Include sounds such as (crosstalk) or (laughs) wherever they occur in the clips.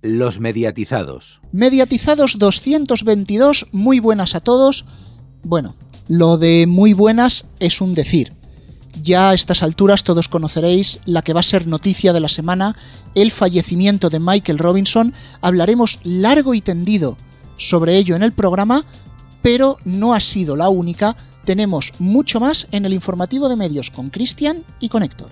Los mediatizados. Mediatizados 222, muy buenas a todos. Bueno, lo de muy buenas es un decir. Ya a estas alturas todos conoceréis la que va a ser noticia de la semana, el fallecimiento de Michael Robinson. Hablaremos largo y tendido sobre ello en el programa, pero no ha sido la única. Tenemos mucho más en el informativo de medios con Cristian y con Héctor.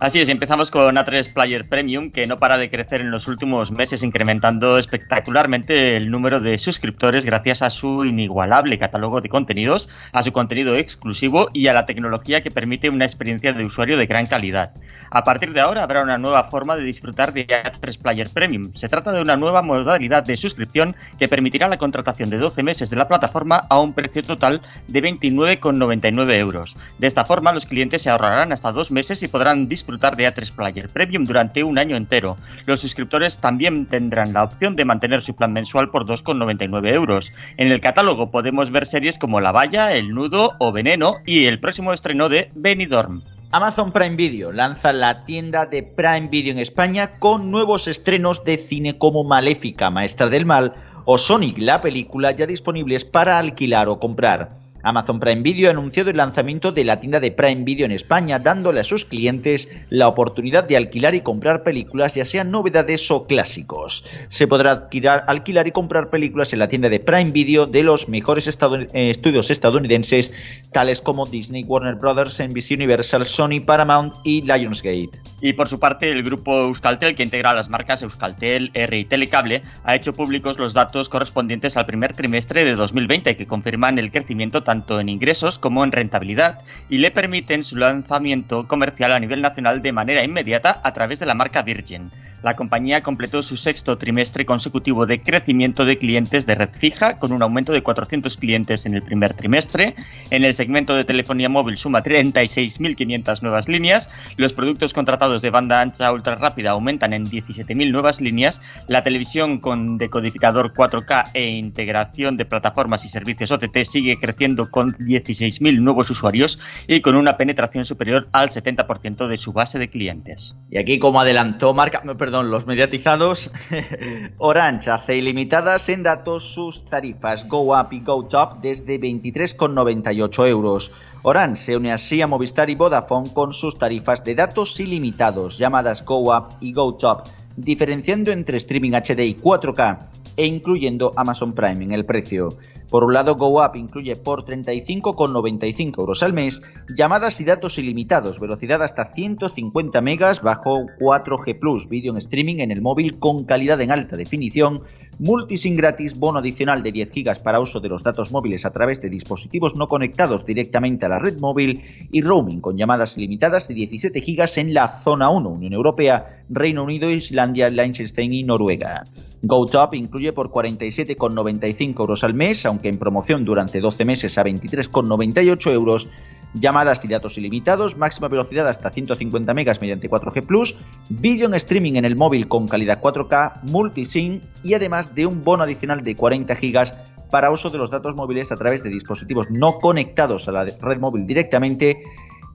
Así es, empezamos con A3 Player Premium, que no para de crecer en los últimos meses, incrementando espectacularmente el número de suscriptores gracias a su inigualable catálogo de contenidos, a su contenido exclusivo y a la tecnología que permite una experiencia de usuario de gran calidad. A partir de ahora habrá una nueva forma de disfrutar de A3 Player Premium. Se trata de una nueva modalidad de suscripción que permitirá la contratación de 12 meses de la plataforma a un precio total de 29,99 euros. De esta forma, los clientes se ahorrarán hasta dos meses y podrán disfrutar disfrutar de A3 Player Premium durante un año entero. Los suscriptores también tendrán la opción de mantener su plan mensual por 2,99 euros. En el catálogo podemos ver series como La Valla, El Nudo o Veneno y el próximo estreno de Benidorm. Amazon Prime Video lanza la tienda de Prime Video en España con nuevos estrenos de cine como Maléfica, Maestra del Mal o Sonic, la película ya disponibles para alquilar o comprar. Amazon Prime Video ha anunciado el lanzamiento de la tienda de Prime Video en España, dándole a sus clientes la oportunidad de alquilar y comprar películas, ya sean novedades o clásicos. Se podrá alquilar y comprar películas en la tienda de Prime Video de los mejores eh, estudios estadounidenses, tales como Disney, Warner Brothers, NBC Universal, Sony, Paramount y Lionsgate. Y por su parte, el grupo Euskaltel, que integra las marcas Euskaltel, R y Telecable, ha hecho públicos los datos correspondientes al primer trimestre de 2020 que confirman el crecimiento tanto en ingresos como en rentabilidad y le permiten su lanzamiento comercial a nivel nacional de manera inmediata a través de la marca Virgin la compañía completó su sexto trimestre consecutivo de crecimiento de clientes de red fija, con un aumento de 400 clientes en el primer trimestre. En el segmento de telefonía móvil suma 36.500 nuevas líneas. Los productos contratados de banda ancha ultra rápida aumentan en 17.000 nuevas líneas. La televisión con decodificador 4K e integración de plataformas y servicios OTT sigue creciendo con 16.000 nuevos usuarios y con una penetración superior al 70% de su base de clientes. Y aquí, como adelantó Marca, los mediatizados, (laughs) Orange hace ilimitadas en datos sus tarifas Go Up y Go Top desde 23,98 euros. Orange se une así a Movistar y Vodafone con sus tarifas de datos ilimitados llamadas Go Up y Go Top, diferenciando entre streaming HD y 4K e incluyendo Amazon Prime en el precio. Por un lado, GoUp incluye por 35,95 euros al mes llamadas y datos ilimitados, velocidad hasta 150 megas bajo 4G Plus, vídeo en streaming en el móvil con calidad en alta definición, multisim gratis, bono adicional de 10 gigas para uso de los datos móviles a través de dispositivos no conectados directamente a la red móvil y roaming con llamadas ilimitadas de 17 gigas en la zona 1, Unión Europea, Reino Unido, Islandia, Liechtenstein y Noruega. GoTop incluye por 47,95 euros al mes, aunque en promoción durante 12 meses a 23,98 euros, llamadas y datos ilimitados, máxima velocidad hasta 150 megas mediante 4G Plus, vídeo en streaming en el móvil con calidad 4K, multisim y además de un bono adicional de 40 gigas para uso de los datos móviles a través de dispositivos no conectados a la red móvil directamente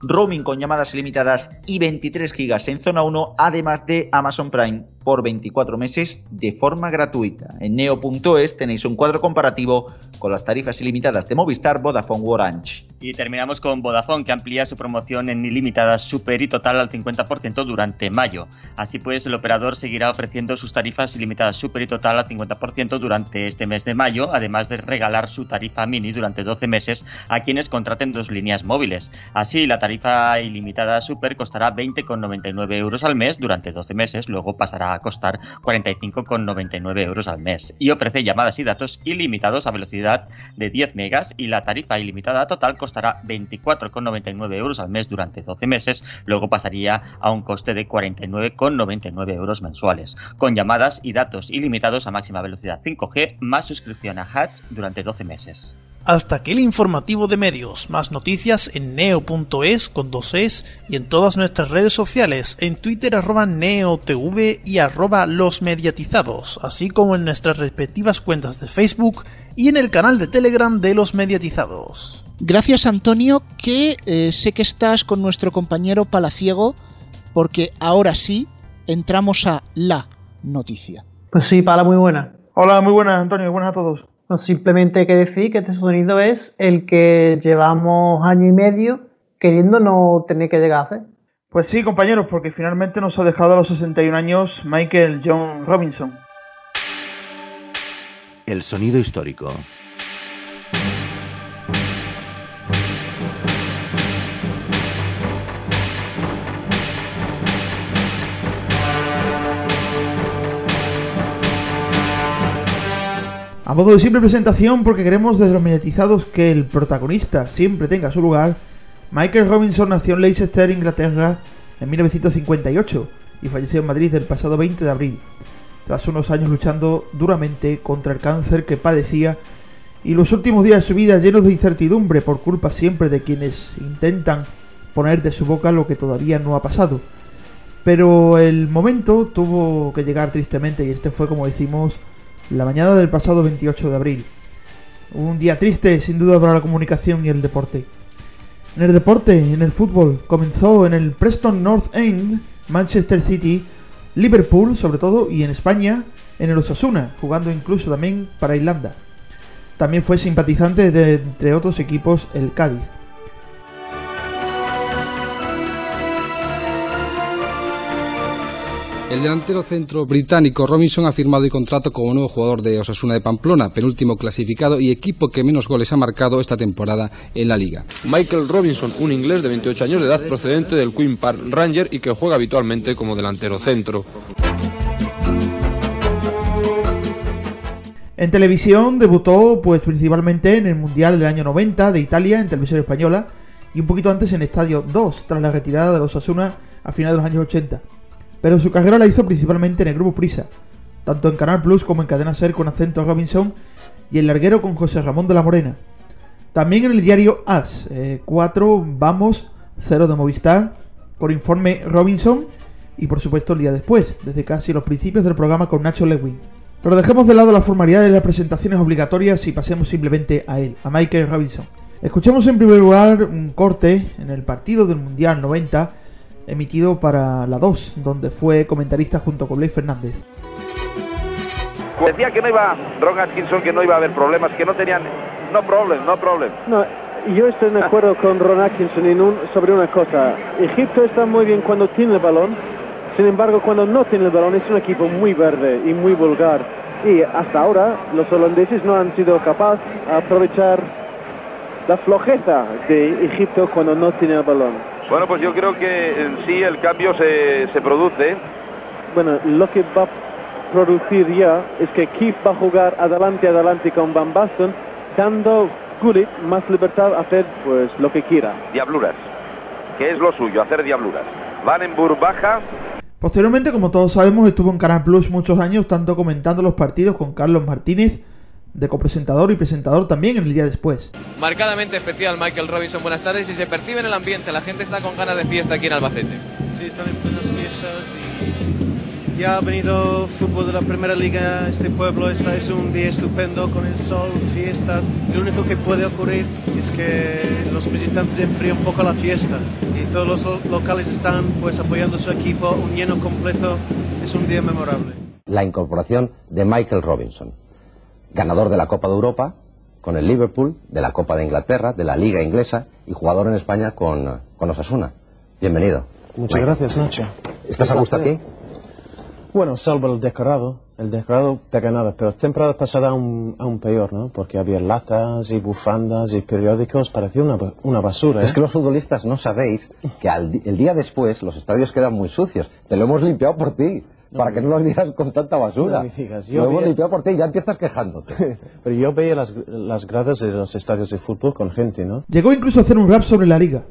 roaming con llamadas ilimitadas y 23 gigas en zona 1, además de Amazon Prime por 24 meses de forma gratuita. En neo.es tenéis un cuadro comparativo con las tarifas ilimitadas de Movistar, Vodafone o Orange. Y terminamos con Vodafone, que amplía su promoción en ilimitadas super y total al 50% durante mayo. Así pues, el operador seguirá ofreciendo sus tarifas ilimitadas super y total al 50% durante este mes de mayo, además de regalar su tarifa mini durante 12 meses a quienes contraten dos líneas móviles. Así, la tarifa ilimitada super costará 20,99 euros al mes durante 12 meses, luego pasará a costar 45,99 euros al mes y ofrece llamadas y datos ilimitados a velocidad de 10 megas y la tarifa ilimitada total costará 24,99 euros al mes durante 12 meses, luego pasaría a un coste de 49,99 euros mensuales, con llamadas y datos ilimitados a máxima velocidad 5G más suscripción a Hatch durante 12 meses. Hasta aquí el informativo de medios. Más noticias en neo.es con dos es y en todas nuestras redes sociales, en Twitter arroba neotv y arroba los mediatizados, así como en nuestras respectivas cuentas de Facebook y en el canal de Telegram de los mediatizados. Gracias Antonio, que eh, sé que estás con nuestro compañero Palaciego, porque ahora sí entramos a la noticia. Pues sí, Pala, muy buena. Hola, muy buenas, Antonio, buenas a todos. Pues simplemente hay que decir que este sonido es el que llevamos año y medio queriendo no tener que llegar a hacer. Pues sí, compañeros, porque finalmente nos ha dejado a los 61 años Michael John Robinson. El sonido histórico. A modo de simple presentación, porque queremos desde los mediatizados que el protagonista siempre tenga su lugar, Michael Robinson nació en Leicester, Inglaterra, en 1958 y falleció en Madrid el pasado 20 de abril, tras unos años luchando duramente contra el cáncer que padecía y los últimos días de su vida llenos de incertidumbre por culpa siempre de quienes intentan poner de su boca lo que todavía no ha pasado. Pero el momento tuvo que llegar tristemente y este fue, como decimos, la mañana del pasado 28 de abril. Un día triste, sin duda, para la comunicación y el deporte. En el deporte, en el fútbol, comenzó en el Preston North End, Manchester City, Liverpool sobre todo, y en España, en el Osasuna, jugando incluso también para Irlanda. También fue simpatizante de, entre otros equipos, el Cádiz. El delantero centro británico Robinson ha firmado el contrato como nuevo jugador de Osasuna de Pamplona, penúltimo clasificado y equipo que menos goles ha marcado esta temporada en la liga. Michael Robinson, un inglés de 28 años de edad procedente del Queen Park Ranger y que juega habitualmente como delantero centro. En televisión debutó pues principalmente en el Mundial del año 90 de Italia en televisión española y un poquito antes en Estadio 2 tras la retirada de los Osasuna a finales de los años 80 pero su carrera la hizo principalmente en el grupo Prisa, tanto en Canal Plus como en Cadena Ser con acento Robinson y el larguero con José Ramón de la Morena. También en el diario As, 4 eh, Vamos, 0 de Movistar, con informe Robinson y por supuesto el día después, desde casi los principios del programa con Nacho Lewin. Pero dejemos de lado la formalidad de las presentaciones obligatorias y pasemos simplemente a él, a Michael Robinson. Escuchemos en primer lugar un corte en el partido del Mundial 90 emitido para la 2, donde fue comentarista junto con Blake Fernández. Decía que no iba Ron Atkinson, que no iba a haber problemas, que no tenían... No problem, no problem. No, yo estoy de acuerdo con Ron Atkinson en un, sobre una cosa. Egipto está muy bien cuando tiene el balón, sin embargo cuando no tiene el balón es un equipo muy verde y muy vulgar. Y hasta ahora los holandeses no han sido capaces de aprovechar la flojeza de Egipto cuando no tiene el balón. Bueno, pues yo creo que en sí el cambio se, se produce. Bueno, lo que va a producir ya es que Keith va a jugar adelante, adelante con Van Basten, dando Gullit más libertad a hacer pues lo que quiera. Diabluras, que es lo suyo, hacer diabluras. Vanenburg baja. Posteriormente, como todos sabemos, estuvo en Canal Plus muchos años, tanto comentando los partidos con Carlos Martínez de copresentador y presentador también en el día después. Marcadamente especial Michael Robinson, buenas tardes y se percibe en el ambiente, la gente está con ganas de fiesta aquí en Albacete. Sí, están en plenas fiestas y ya ha venido fútbol de la primera liga este pueblo, esta es un día estupendo con el sol, fiestas, lo único que puede ocurrir es que los visitantes enfríen un poco la fiesta y todos los locales están pues apoyando a su equipo, un lleno completo, es un día memorable. La incorporación de Michael Robinson ganador de la Copa de Europa con el Liverpool, de la Copa de Inglaterra, de la Liga Inglesa y jugador en España con, con Osasuna. Bienvenido. Muchas gracias, Nacho. ¿Estás a gusto aquí? Bueno, salvo el decorado. El decorado pega nada, pero temporada pasada aún, aún peor, ¿no? Porque había latas y bufandas y periódicos, parecía una, una basura. Es ¿eh? que los futbolistas no sabéis que al, el día después los estadios quedan muy sucios. Te lo hemos limpiado por ti para que no los digas con tanta basura. No yo hemos limpiado por ti y ya empiezas quejándote. (laughs) Pero yo veía las, las gradas de los estadios de fútbol con gente, ¿no? Llegó incluso a hacer un rap sobre la liga.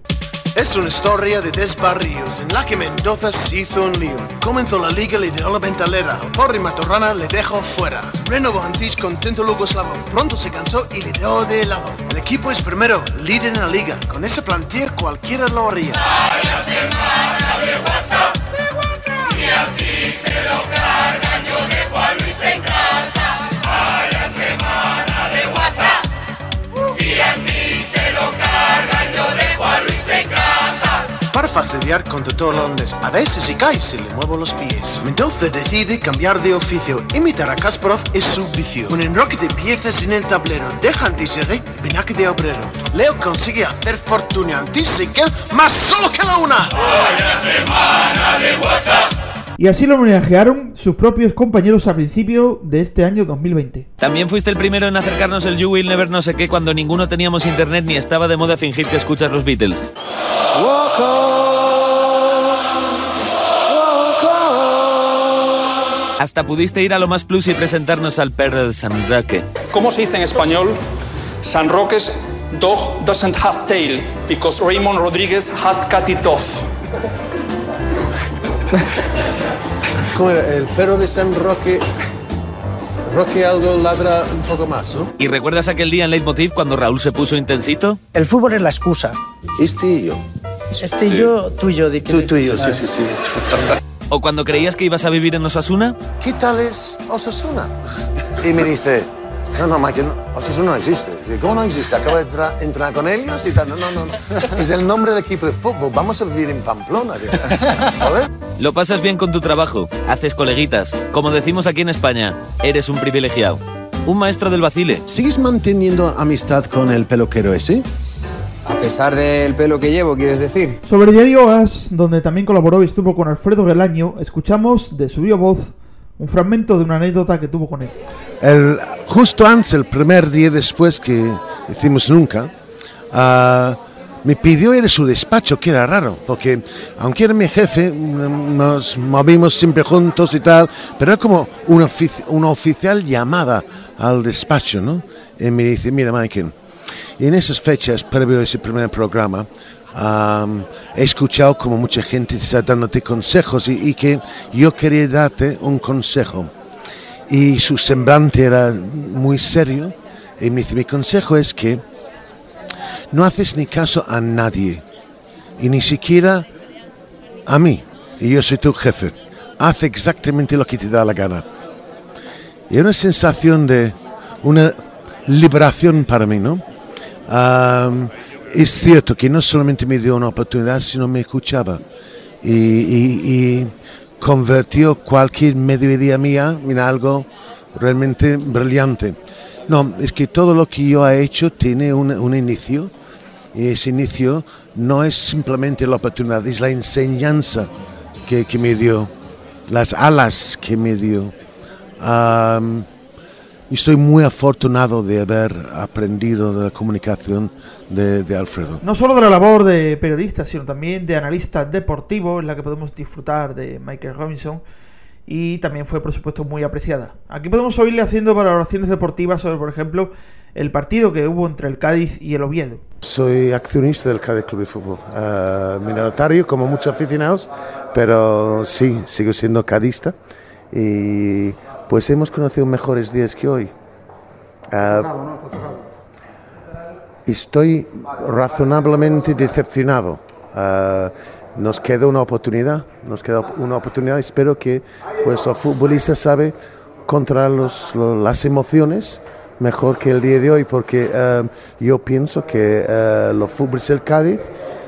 Es una historia de desbarrios en la que Mendoza se hizo un lío. Comenzó la liga, le dio la ventalera. Porri Matorrana le dejó fuera. Renovo Antich contento Lugoslavo. Pronto se cansó y le dio de lado. El equipo es primero, líder en la liga. Con ese plantier cualquiera lo haría. Para contra todo holandés. A veces si cae, se le muevo los pies. Mendoza decide cambiar de oficio. Imitar a Kasparov es su vicio. Un enroque de piezas en el tablero. Deja antes de pinaque de obrero. Leo consigue hacer fortuna. Él más solo que la una. semana de WhatsApp. Y así lo homenajearon sus propios compañeros a principio de este año 2020. También fuiste el primero en acercarnos el You Will Never no sé qué cuando ninguno teníamos internet ni estaba de moda fingir que escuchas los Beatles. Hasta pudiste ir a lo más plus y presentarnos al perro de San Roque. ¿Cómo se dice en español? San Roque's dog doesn't have tail because Raymond Rodriguez had cut it off. ¿Cómo era? El perro de San Roque. Roque algo ladra un poco más, ¿no? ¿Y recuerdas aquel día en Leitmotiv cuando Raúl se puso intensito? El fútbol es la excusa. Este y yo. Este y yo, tú y yo, que- Tú, tú y yo, sí, sí, sí. ¿O cuando creías que ibas a vivir en Osasuna? ¿Qué tal es Osasuna? Y me dice, no, no, Mike, no, Osasuna no existe. ¿Cómo no existe? Acabo de entra- entrenar con ellos y tal. No, no, no. (laughs) Es el nombre del equipo de fútbol. Vamos a vivir en Pamplona. Joder. Lo pasas bien con tu trabajo, haces coleguitas. Como decimos aquí en España, eres un privilegiado. Un maestro del vacile. ¿Sigues manteniendo amistad con el peluquero ese? A pesar del pelo que llevo, ¿quieres decir? Sobre Diario As, donde también colaboró y estuvo con Alfredo Gelaño, escuchamos de su viva voz un fragmento de una anécdota que tuvo con él. El, justo antes, el primer día después que hicimos Nunca, ah, me pidió ir a su despacho, que era raro, porque aunque era mi jefe, mm, nos movimos siempre juntos y tal, pero era como una, una oficial llamada al despacho, ¿no? Y me dice, mira, Michael, en esas fechas, previo a ese primer programa, am, he escuchado como mucha gente está dándote consejos y que yo quería darte un consejo. Y su semblante era muy serio. Y me dice, mi consejo es que no haces ni caso a nadie. Y ni siquiera a mí. Y yo soy tu jefe. Haz exactamente lo que te da la gana. Y una sensación de una liberación para mí, ¿no? Es cierto que no solamente me dio una oportunidad, sino me escuchaba. Y convirtió cualquier mediodía mía en algo realmente brillante. No, es que todo lo que yo he hecho tiene un, un inicio y ese inicio no es simplemente la oportunidad, es la enseñanza que, me dio, las alas que me dio. Estoy muy afortunado de haber aprendido de la comunicación de, de Alfredo. No solo de la labor de periodista, sino también de analista deportivo, en la que podemos disfrutar de Michael Robinson, y también fue, por supuesto, muy apreciada. Aquí podemos oírle haciendo valoraciones deportivas sobre, por ejemplo, el partido que hubo entre el Cádiz y el Oviedo. Soy accionista del Cádiz Club de Fútbol, eh, minoritario como muchos aficionados, pero sí, sigo siendo cadista y pues hemos conocido mejores días que hoy. Eh, estoy razonablemente decepcionado. Eh, nos queda una oportunidad, nos queda una oportunidad. Espero que pues los futbolistas saben controlar los- lo- las emociones mejor que el día de hoy, porque eh, yo pienso que los futbolistas del Cádiz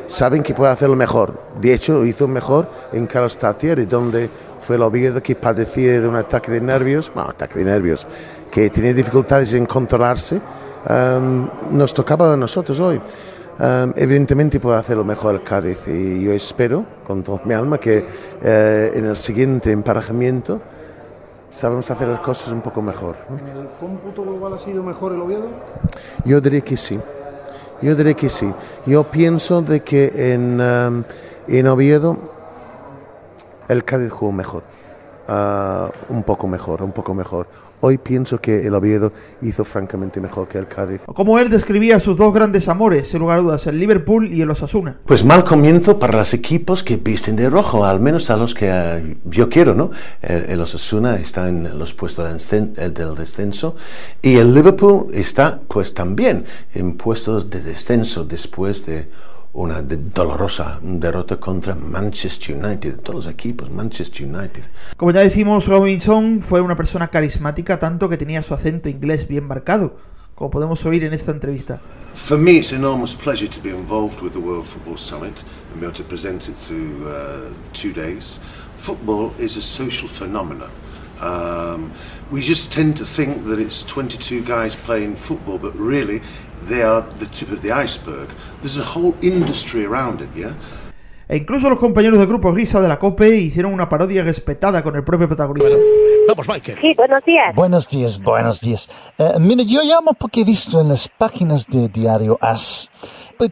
saben que puede hacerlo mejor. De hecho, lo hizo mejor en Carlos Tartiere, donde fue el Oviedo que padecía de un ataque de nervios, bueno, ataque de nervios, que tenía dificultades en controlarse. Um, nos tocaba a nosotros hoy. Um, evidentemente puede hacerlo mejor el Cádiz y yo espero con toda mi alma que eh, en el siguiente emparejamiento sabemos hacer las cosas un poco mejor. ¿no? ¿En el cómputo global ha sido mejor el Oviedo? Yo diría que sí. Yo diría que sí. Yo pienso de que en, um, en Oviedo el Cádiz jugó mejor. Ah, un poco mejor, un poco mejor. Hoy pienso que el Oviedo hizo francamente mejor que el Cádiz. Como él describía sus dos grandes amores, sin lugar a dudas, el Liverpool y el Osasuna. Pues mal comienzo para los equipos que visten de rojo, al menos a los que eh, yo quiero, ¿no? El, el Osasuna está en los puestos eh, del descenso y el Liverpool está pues también en puestos de descenso después de una de- dolorosa derrota contra Manchester United, todos los equipos, Manchester United. Como ya decimos, Robinson fue una persona carismática, tanto que tenía su acento inglés bien marcado, como podemos oír en esta entrevista. For me, it's an enormous pleasure to be involved with the World Football Summit and be able to present it through uh, two days. Football is a social phenomenon. Um, we just tend to think that it's 22 guys playing football, but really, they are the tip of the iceberg. There's a whole industry around it, yeah? E incluso los compañeros del grupo Risa de la COPE hicieron una parodia respetada con el propio protagonista. Vamos, Michael. Sí, buenos días. Buenos días, buenos días. Eh, mira, yo llamo porque he visto en las páginas de Diario As,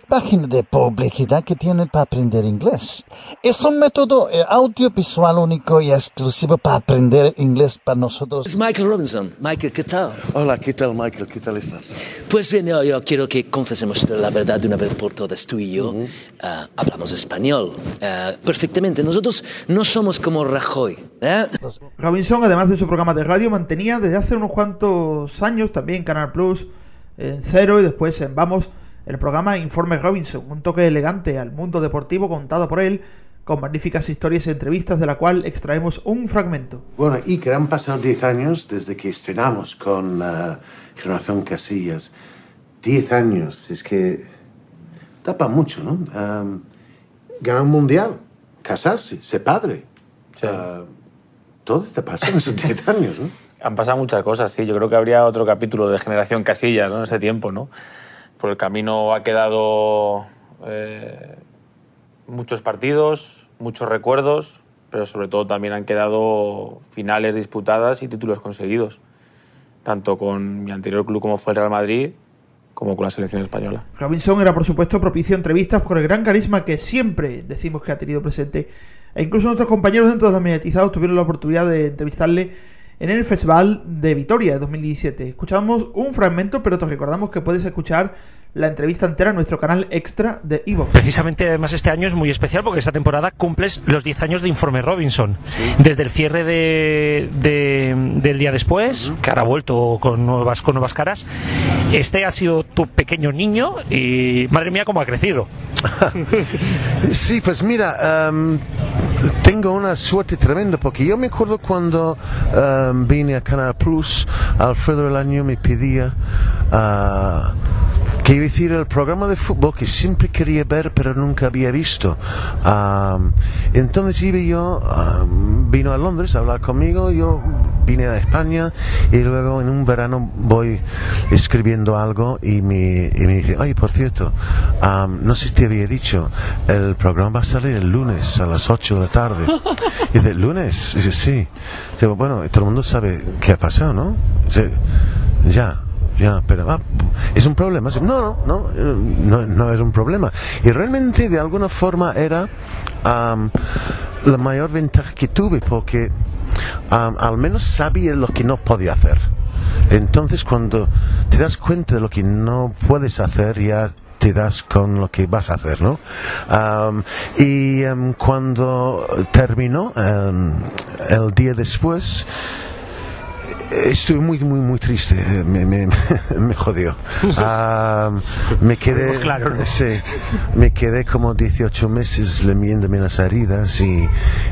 página de publicidad que tienen para aprender inglés. Es un método eh, audiovisual único y exclusivo para aprender inglés para nosotros. Es Michael Robinson. Michael, ¿qué tal? Hola, ¿qué tal, Michael? ¿Qué tal estás? Pues bien, yo, yo quiero que confesemos la verdad de una vez por todas. Tú y yo ah, hablamos español ah, perfectamente. Nosotros no somos como Rajoy. ¿eh? Robinson, además de su programa de radio, mantenía desde hace unos cuantos años también Canal Plus en Cero y después en Vamos el programa Informe Robinson, un toque elegante al mundo deportivo contado por él, con magníficas historias y entrevistas de la cual extraemos un fragmento. Bueno, y que han pasado 10 años desde que estrenamos con la Generación Casillas. 10 años, es que tapa mucho, ¿no? Um, ganar un mundial, casarse, ser padre. Uh, todo te pasa en esos 10 años, ¿no? (laughs) Han pasado muchas cosas, sí. Yo creo que habría otro capítulo de Generación Casillas ¿no? en ese tiempo, ¿no? Por el camino ha quedado eh, muchos partidos, muchos recuerdos, pero sobre todo también han quedado finales disputadas y títulos conseguidos, tanto con mi anterior club como fue el Real Madrid, como con la selección española. Robinson era, por supuesto, propicio entrevistas por el gran carisma que siempre decimos que ha tenido presente. E incluso nuestros compañeros dentro de los mediatizados tuvieron la oportunidad de entrevistarle en el Festival de Vitoria de 2017. Escuchamos un fragmento, pero te recordamos que puedes escuchar la entrevista entera en nuestro canal extra de Evox. Precisamente, además, este año es muy especial porque esta temporada cumples los 10 años de Informe Robinson. Desde el cierre de, de- del día después, que ahora ha vuelto con nuevas, con nuevas caras, este ha sido tu pequeño niño y, madre mía, cómo ha crecido. (laughs) Sí, pues mira, em, tengo una suerte tremenda porque yo me acuerdo cuando em, vine a Canal Plus, Alfredo el año me pedía ah, que decir el programa de fútbol que siempre quería ver pero nunca había visto. Am, entonces iba yo, am, vino a Londres a hablar conmigo, yo vine a España y luego en un verano voy escribiendo algo y me, y me dice, oye, por cierto, am, no sé si te había dicho, el programa va a salir el lunes a las 8 de la tarde. Y (laughs) dice, ¿lunes? Y dice, sí. Digo, bueno, todo el mundo sabe qué ha pasado, ¿no? Dice, ya. Ya, pero ah, es un problema. No, no, no, eh, no, no es un problema. Y realmente de alguna forma era am, la mayor ventaja que tuve porque am, al menos sabía lo que no podía hacer. Entonces cuando te das cuenta de lo que no puedes hacer ya te das con lo que vas a hacer, ¿no? Am, y em, cuando terminó em, el día después Estoy muy, muy, muy triste. eh, Me, me, (laughs) me jodió. Ah, me quedé. Pues claro, ¿no? Sí. Me quedé como 18 meses lamiéndome las heridas y,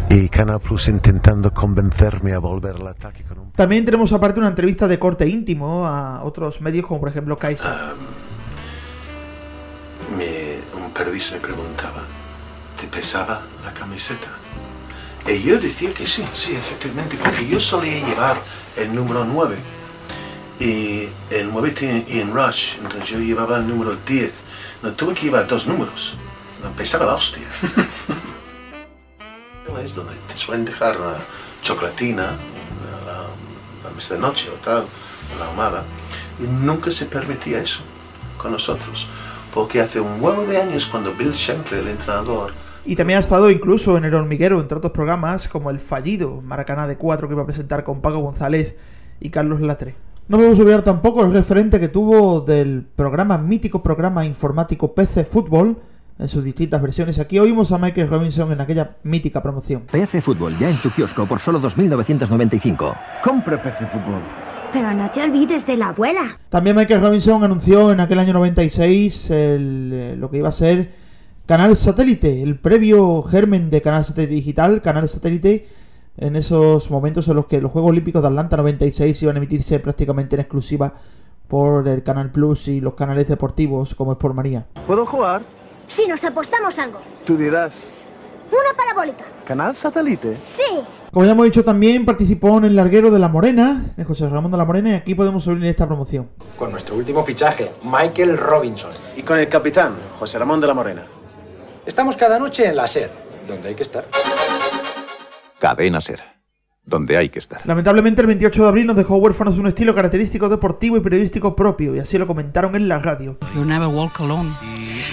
y Canal Plus intentando convencerme a volver al ataque. También tenemos aparte una entrevista de corte íntimo a otros medios como por ejemplo Kaiser. Me, un periodista me preguntaba, ¿te pesaba la camiseta? Y yo decía que sí, sí, efectivamente, porque yo solía llevar el número 9 y el 9 tiene Ian Rush, entonces yo llevaba el número 10. No, tuve que llevar dos números, no, pesaba la hostia. (laughs) es donde te suelen dejar una chocolatina la, la mesa de noche o tal, a la ahumada. Y nunca se permitía eso con nosotros, porque hace un huevo de años cuando Bill Shankly, el entrenador, Y también ha estado incluso en El Hormiguero, entre otros programas, como el fallido Maracaná de 4 que iba a presentar con Paco González y Carlos Latre. No podemos olvidar tampoco el referente que tuvo del programa, mítico programa informático PC Fútbol, en sus distintas versiones. Aquí oímos a Michael Robinson en aquella mítica promoción. PC Fútbol ya en tu kiosco por solo 2.995. Compra PC Fútbol. Pero no te olvides de la abuela. También Michael Robinson anunció en aquel año 96 el, eh, lo que iba a ser Canal Satélite, el previo germen de Canal Satélite Digital, Canal Satélite, en esos momentos en los que los Juegos Olímpicos de Atlanta 96 iban a emitirse prácticamente en exclusiva por el Canal Plus y los canales deportivos como Sport María. ¿Puedo jugar? Si nos apostamos algo. Tú dirás. Una parabólica. ¿Canal satélite? Sí. Como ya hemos dicho también, participó en el larguero de La Morena, de José Ramón de La Morena, y aquí podemos subir esta promoción. Con nuestro último fichaje, Michael Robinson. Y con el capitán, José Ramón de la Morena. Estamos cada noche en la SER, donde hay que estar. Cadena Ser, donde hay que estar. Lamentablemente el 28 de abril nos dejó huérfanos de un estilo característico deportivo y periodístico propio, y así lo comentaron en la radio. You never walk alone.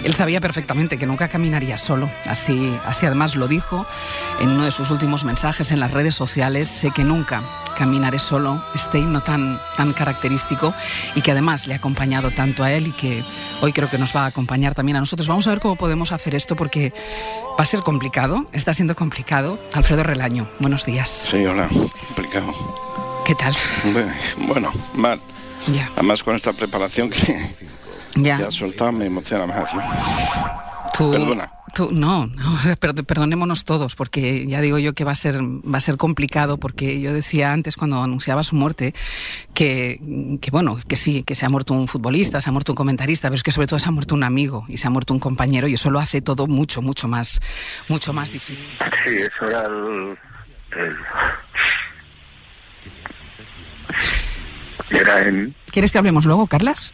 Él sabía perfectamente que nunca caminaría solo. Así, así además lo dijo en uno de sus últimos mensajes en las redes sociales. Sé que nunca caminaré solo. Este himno tan, tan característico y que además le ha acompañado tanto a él y que hoy creo que nos va a acompañar también a nosotros. Vamos a ver cómo podemos hacer esto porque va a ser complicado. Está siendo complicado. Alfredo Relaño, buenos días. Sí, hola, complicado. ¿Qué tal? Bueno, mal. Ya. Además con esta preparación que Ya. has soltado me emociona más, ¿no? Tú, Perdona. Tú- no, no, (laughs) per- perdonémonos todos, porque ya digo yo que va a ser, va a ser complicado, porque yo decía antes cuando anunciaba su muerte que, que bueno, que sí, que se ha muerto un futbolista, se ha muerto un comentarista, pero es que sobre todo se ha muerto un amigo y se ha muerto un compañero y eso lo hace todo mucho, mucho más, mucho más difícil. Sí, eso era el... el- Era en... ¿Quieres que hablemos luego, Carlas?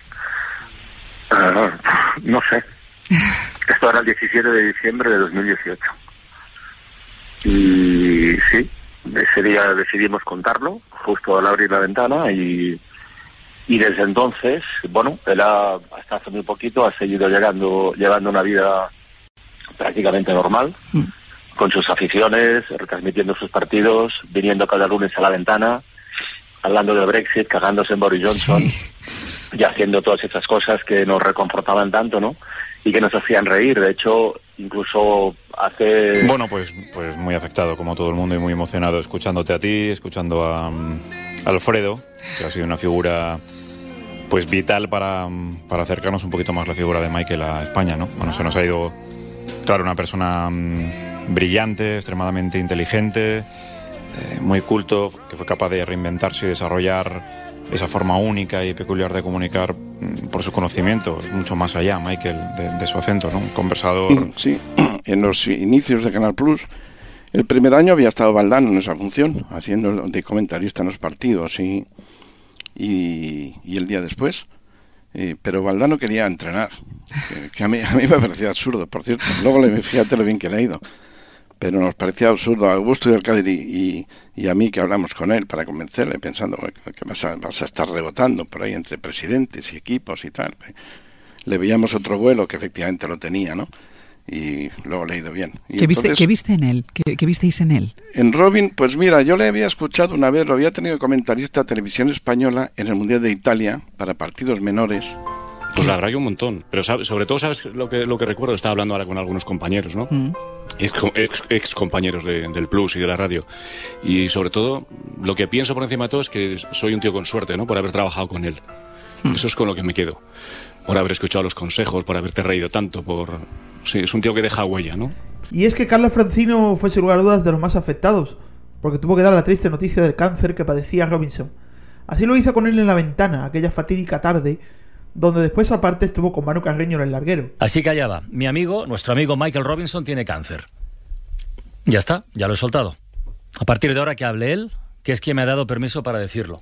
ah, no sé. (laughs) Esto era el 17 de diciembre de 2018. Y sí, ese día decidimos contarlo, justo al abrir la ventana y... Y desde entonces, bueno, él ha, hasta hace muy poquito ha seguido llegando, llevando una vida prácticamente normal, con sus aficiones, retransmitiendo sus partidos, viniendo cada lunes a la ventana, hablando del Brexit, cagándose en Boris Johnson y haciendo todas esas cosas que nos reconfortaban tanto, ¿no? Y que nos hacían reír. De hecho, incluso hace... Bueno, pues, pues muy afectado, como todo el mundo, y muy emocionado escuchándote a ti, escuchando a, mm, Alfredo, que ha sido una figura pues vital para, mm, para acercarnos un poquito más la figura de Michael a España, ¿no? Bueno, se nos ha ido, claro, una persona mm, brillante, extremadamente inteligente, eh, muy culto, que fue capaz de reinventarse y desarrollar esa forma única y peculiar de comunicar mm, por su conocimiento, mucho más allá, Michael, de, su acento, ¿no? Conversador Sí, (clears throat) en los inicios de Canal Plus, el primer año había estado Valdano en esa función, haciendo de comentarista en los partidos y, y, el día después. Eh, pero Valdano quería entrenar, que, que a, mí, a mí me parecía absurdo, por cierto. Luego le fíjate lo bien que le ha ido. Pero nos parecía absurdo a Augusto y al Cádiz y, y a mí que hablamos con él para convencerle, pensando que vas a, vas a estar rebotando por ahí entre presidentes y equipos y tal. Le veíamos otro vuelo que efectivamente lo tenía, ¿no? Y luego le ha ido bien. Y ¿Qué viste, entonces- qué viste en él? ¿Qué, qué visteis en él? en Robin, pues mira, yo le había escuchado una vez, lo había tenido comentarista de televisión española en el Mundial de Italia para partidos menores. Pues la verdad que un montón. Pero sabe- sobre todo, ¿sabes lo que, lo que recuerdo? Estaba hablando ahora con algunos compañeros, ¿no? Ex, ex- ex compañeros de- del Plus y de la radio. Y sobre todo, lo que pienso por encima de todo es que soy un tío con suerte, ¿no? Por haber trabajado con él. Eso es con lo que me quedo. Por haber escuchado los consejos, por haberte reído tanto, por... Sí, es un tío que deja huella, ¿no? Y es que Carlos Francino fue sin lugar a dudas de los más afectados, porque tuvo que dar la triste noticia del cáncer que padecía Robinson. Así lo hizo con él en la ventana, aquella fatídica tarde, donde después aparte estuvo con Manu Carreño en el larguero. Así va. Mi amigo, nuestro amigo Michael Robinson, tiene cáncer. Ya está, ya lo he soltado. A partir de ahora que hable él, que es quien me ha dado permiso para decirlo.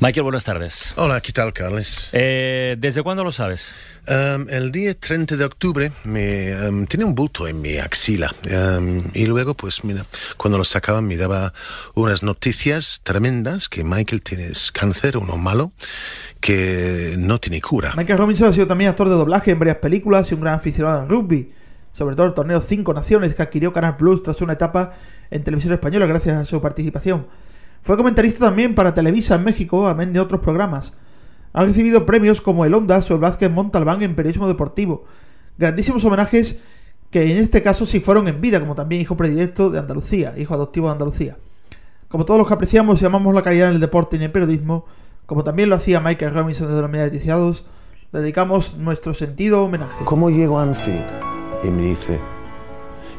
Michael, buenas tardes. Hola, ¿qué tal, Carles? Eh, ¿Desde cuándo lo sabes? Um, el día 30 de octubre me um, tenía un bulto en mi axila um, y luego, pues mira, cuando lo sacaban me daba unas noticias tremendas que Michael tiene cáncer, uno malo, que no tiene cura. Michael Robinson ha sido también actor de doblaje en varias películas y un gran aficionado al rugby, sobre todo el torneo Cinco Naciones que adquirió Canal Plus tras una etapa en televisión española gracias a su participación. Fue comentarista también para Televisa en México, amén de otros programas. Ha recibido premios como el Ondas o el Vázquez Montalbán en periodismo deportivo. Grandísimos homenajes que en este caso sí fueron en vida, como también hijo predilecto de Andalucía, hijo adoptivo de Andalucía. Como todos los que apreciamos y amamos la calidad en el deporte y en el periodismo, como también lo hacía Michael Robinson desde los mediaticiados, le dedicamos nuestro sentido homenaje. ¿Cómo llego a Anfield? Y me dice,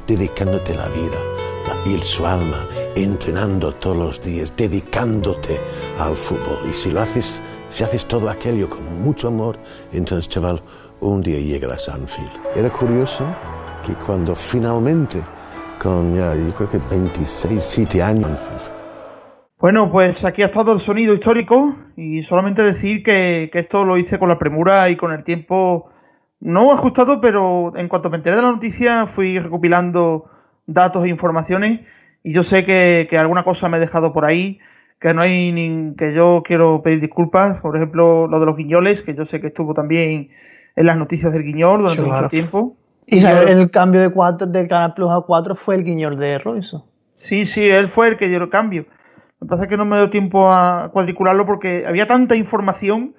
dedicándote la vida y su alma, entrenando todos los días, dedicándote al fútbol. Y si lo haces Si haces todo aquello con mucho amor, entonces, chaval, un día llegarás a Anfield. Era curioso que cuando finalmente, con ya, yo creo que 26, 7 años, Bueno, pues aquí ha estado el sonido histórico y solamente decir que, que esto lo hice con la premura y con el tiempo no ajustado, pero en cuanto me enteré de la noticia fui recopilando datos e informaciones y yo sé que, que alguna cosa me he dejado por ahí, que no hay ni que yo quiero pedir disculpas, por ejemplo lo de los guiñoles, que yo sé que estuvo también en las noticias del guiñol durante mucho tiempo. Y yo- el cambio de cuatro, del Canal Plus a 4 fue el guiñol de Robinson. Sí, sí, él fue el que dio el cambio. Lo que pasa es que no me dio tiempo a cuadricularlo porque había tanta información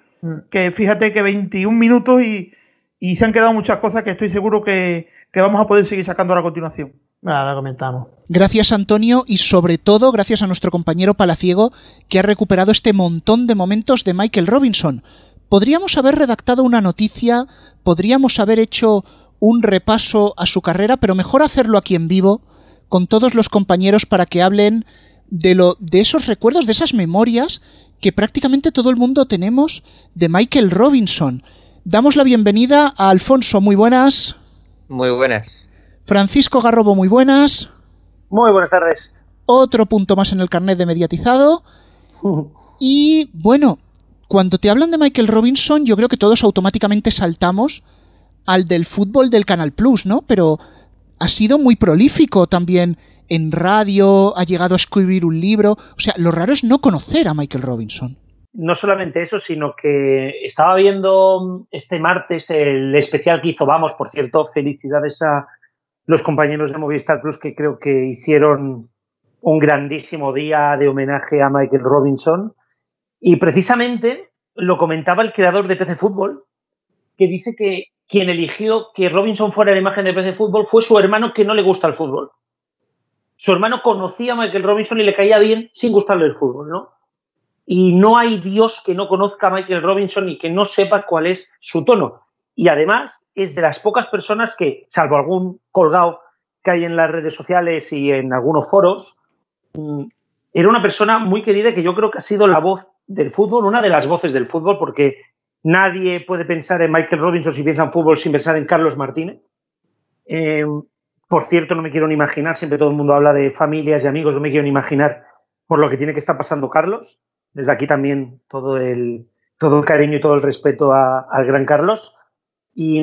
que fíjate que 21 minutos y, y se han quedado muchas cosas que estoy seguro que, que vamos a poder seguir sacando a continuación. Ahora comentamos. Gracias Antonio y sobre todo gracias a nuestro compañero Palaciego que ha recuperado este montón de momentos de Michael Robinson. Podríamos haber redactado una noticia, podríamos haber hecho un repaso a su carrera, pero mejor hacerlo aquí en vivo con todos los compañeros para que hablen de lo de esos recuerdos, de esas memorias que prácticamente todo el mundo tenemos de Michael Robinson. Damos la bienvenida a Alfonso, muy buenas. Muy buenas. Francisco Garrobo, muy buenas. Muy buenas tardes. Otro punto más en el carnet de mediatizado. (laughs) Y bueno, cuando te hablan de Michael Robinson, yo creo que todos automáticamente saltamos al del fútbol del Canal Plus, ¿no? Pero ha sido muy prolífico también en radio, ha llegado a escribir un libro. O sea, lo raro es no conocer a Michael Robinson. No solamente eso, sino que estaba viendo este martes el especial que hizo Vamos, por cierto, felicidades a los compañeros de Movistar Plus que creo que hicieron un grandísimo día de homenaje a Michael Robinson. Y precisamente lo comentaba el creador de PC Fútbol, que dice que quien eligió que Robinson fuera la imagen de PC Fútbol fue su hermano que no le gusta el fútbol. Su hermano conocía a Michael Robinson y le caía bien sin gustarle el fútbol, ¿no? Y no hay Dios que no conozca a Michael Robinson y que no sepa cuál es su tono. Y además es de las pocas personas que, salvo algún colgado que hay en las redes sociales y en algunos foros, mm, era una persona muy querida que yo creo que ha sido la voz del fútbol, una de las voces del fútbol, porque nadie puede pensar en Michael Robinson si piensa en fútbol sin pensar en Carlos Martínez. Eh, por cierto, no me quiero ni imaginar, siempre todo el mundo habla de familias y amigos, no me quiero ni imaginar por lo que tiene que estar pasando Carlos. Desde aquí también todo el, todo el cariño y todo el respeto a- al gran Carlos. Y,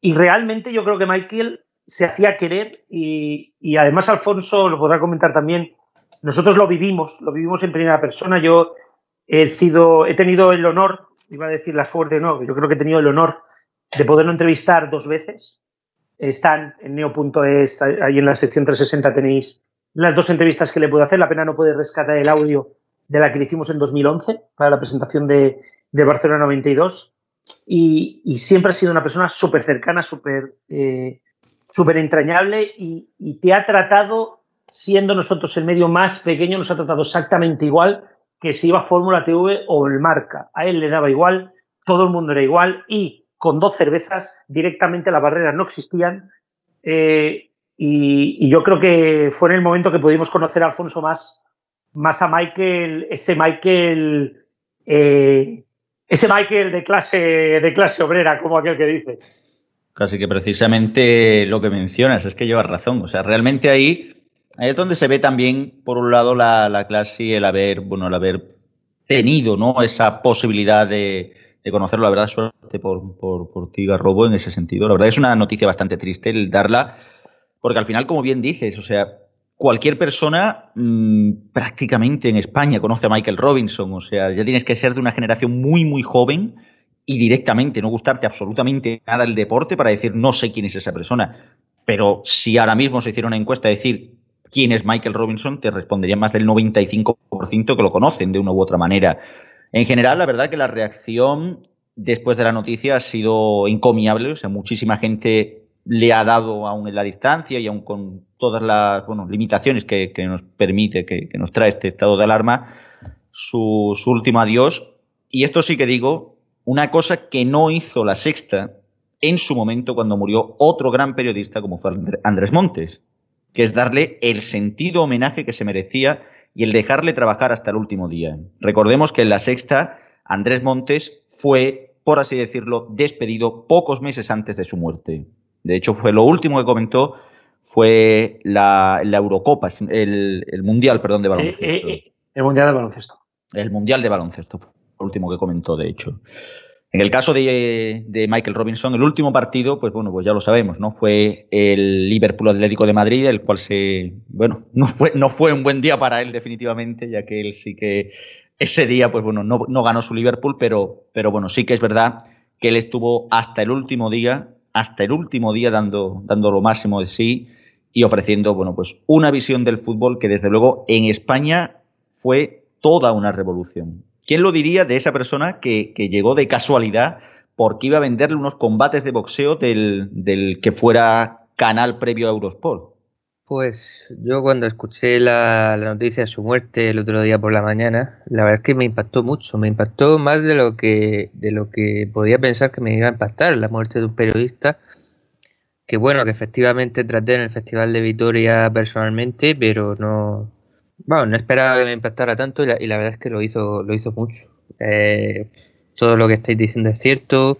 y realmente yo creo que Michael se hacía querer y, además Alfonso lo podrá comentar también. Nosotros lo vivimos, lo vivimos en primera persona. Yo he sido, he tenido el honor, iba a decir la suerte, no, yo creo que he tenido el honor de poderlo entrevistar dos veces. Están en neo.es, ahí en la sección 360 tenéis las dos entrevistas que le puedo hacer. La pena no puede rescatar el audio de la que le hicimos en 2011 para la presentación de, de Barcelona 92. Y, siempre ha sido una persona súper cercana, súper eh, entrañable y, te ha tratado, siendo nosotros el medio más pequeño, nos ha tratado exactamente igual que si iba a Fórmula TV o el Marca. A él le daba igual, todo el mundo era igual y con dos cervezas directamente las barreras no existían. Eh, y, y yo creo que fue en el momento que pudimos conocer a Alfonso más, más a Michael, ese Michael, eh, ese Michael de clase, de clase obrera, como aquel que dice. Casi que precisamente lo que mencionas, es que llevas razón. O sea, realmente ahí, ahí es donde se ve también, por un lado, la, la clase y el haber, bueno, el haber tenido, ¿no? Esa posibilidad de, de conocerlo. La verdad, suerte por, por, por ti, Garrobo, en ese sentido. La verdad es una noticia bastante triste el darla, porque al final, como bien dices, o sea, cualquier persona mmm, prácticamente en España conoce a Michael Robinson. O sea, ya tienes que ser de una generación muy, muy joven y directamente no gustarte absolutamente nada el deporte para decir no sé quién es esa persona. Pero si ahora mismo se hiciera una encuesta a decir quién es Michael Robinson, te responderían más del 95% que lo conocen de una u otra manera. En general, la verdad que la reacción después de la noticia ha sido encomiable. O sea, muchísima gente le ha dado, aún en la distancia y aún con todas las limitaciones que, nos permite, que, nos trae este estado de alarma, su último adiós. Y esto sí que digo, una cosa que no hizo la sexta en su momento cuando murió otro gran periodista como fue Andrés Montes, que es darle el sentido homenaje que se merecía y el dejarle trabajar hasta el último día. Recordemos que en la sexta Andrés Montes fue, por así decirlo, despedido pocos meses antes de su muerte. De hecho, fue lo último que comentó fue la, la Eurocopa, el, el, Mundial, perdón, de baloncesto. Eh, eh, el Mundial de baloncesto. El Mundial de baloncesto fue lo último que comentó, de hecho. En el caso de, de, Michael Robinson, el último partido, pues bueno, pues ya lo sabemos, ¿no? Fue el Liverpool Atlético de Madrid, el cual se, bueno, (laughs) no fue, no fue un buen día para él definitivamente, ya que él sí que ese día, pues bueno, no, no ganó su Liverpool, pero, pero bueno, sí que es verdad que él estuvo hasta el último día, hasta el último día dando, dando lo máximo de sí y ofreciendo, bueno, pues una visión del fútbol que desde luego en España fue toda una revolución. ¿Quién lo diría de esa persona que, que llegó de casualidad porque iba a venderle unos combates de boxeo del, del que fuera canal previo a Eurosport? Pues yo cuando escuché la, noticia de su muerte el otro día por la mañana, la verdad es que me impactó mucho, me impactó más de lo que de lo que podía pensar que me iba a impactar la muerte de un periodista que bueno, que efectivamente traté en el Festival de Vitoria personalmente, pero no, bueno, no esperaba que me impactara tanto y la, y la verdad es que lo hizo, lo hizo mucho. Eh, todo lo que estáis diciendo es cierto.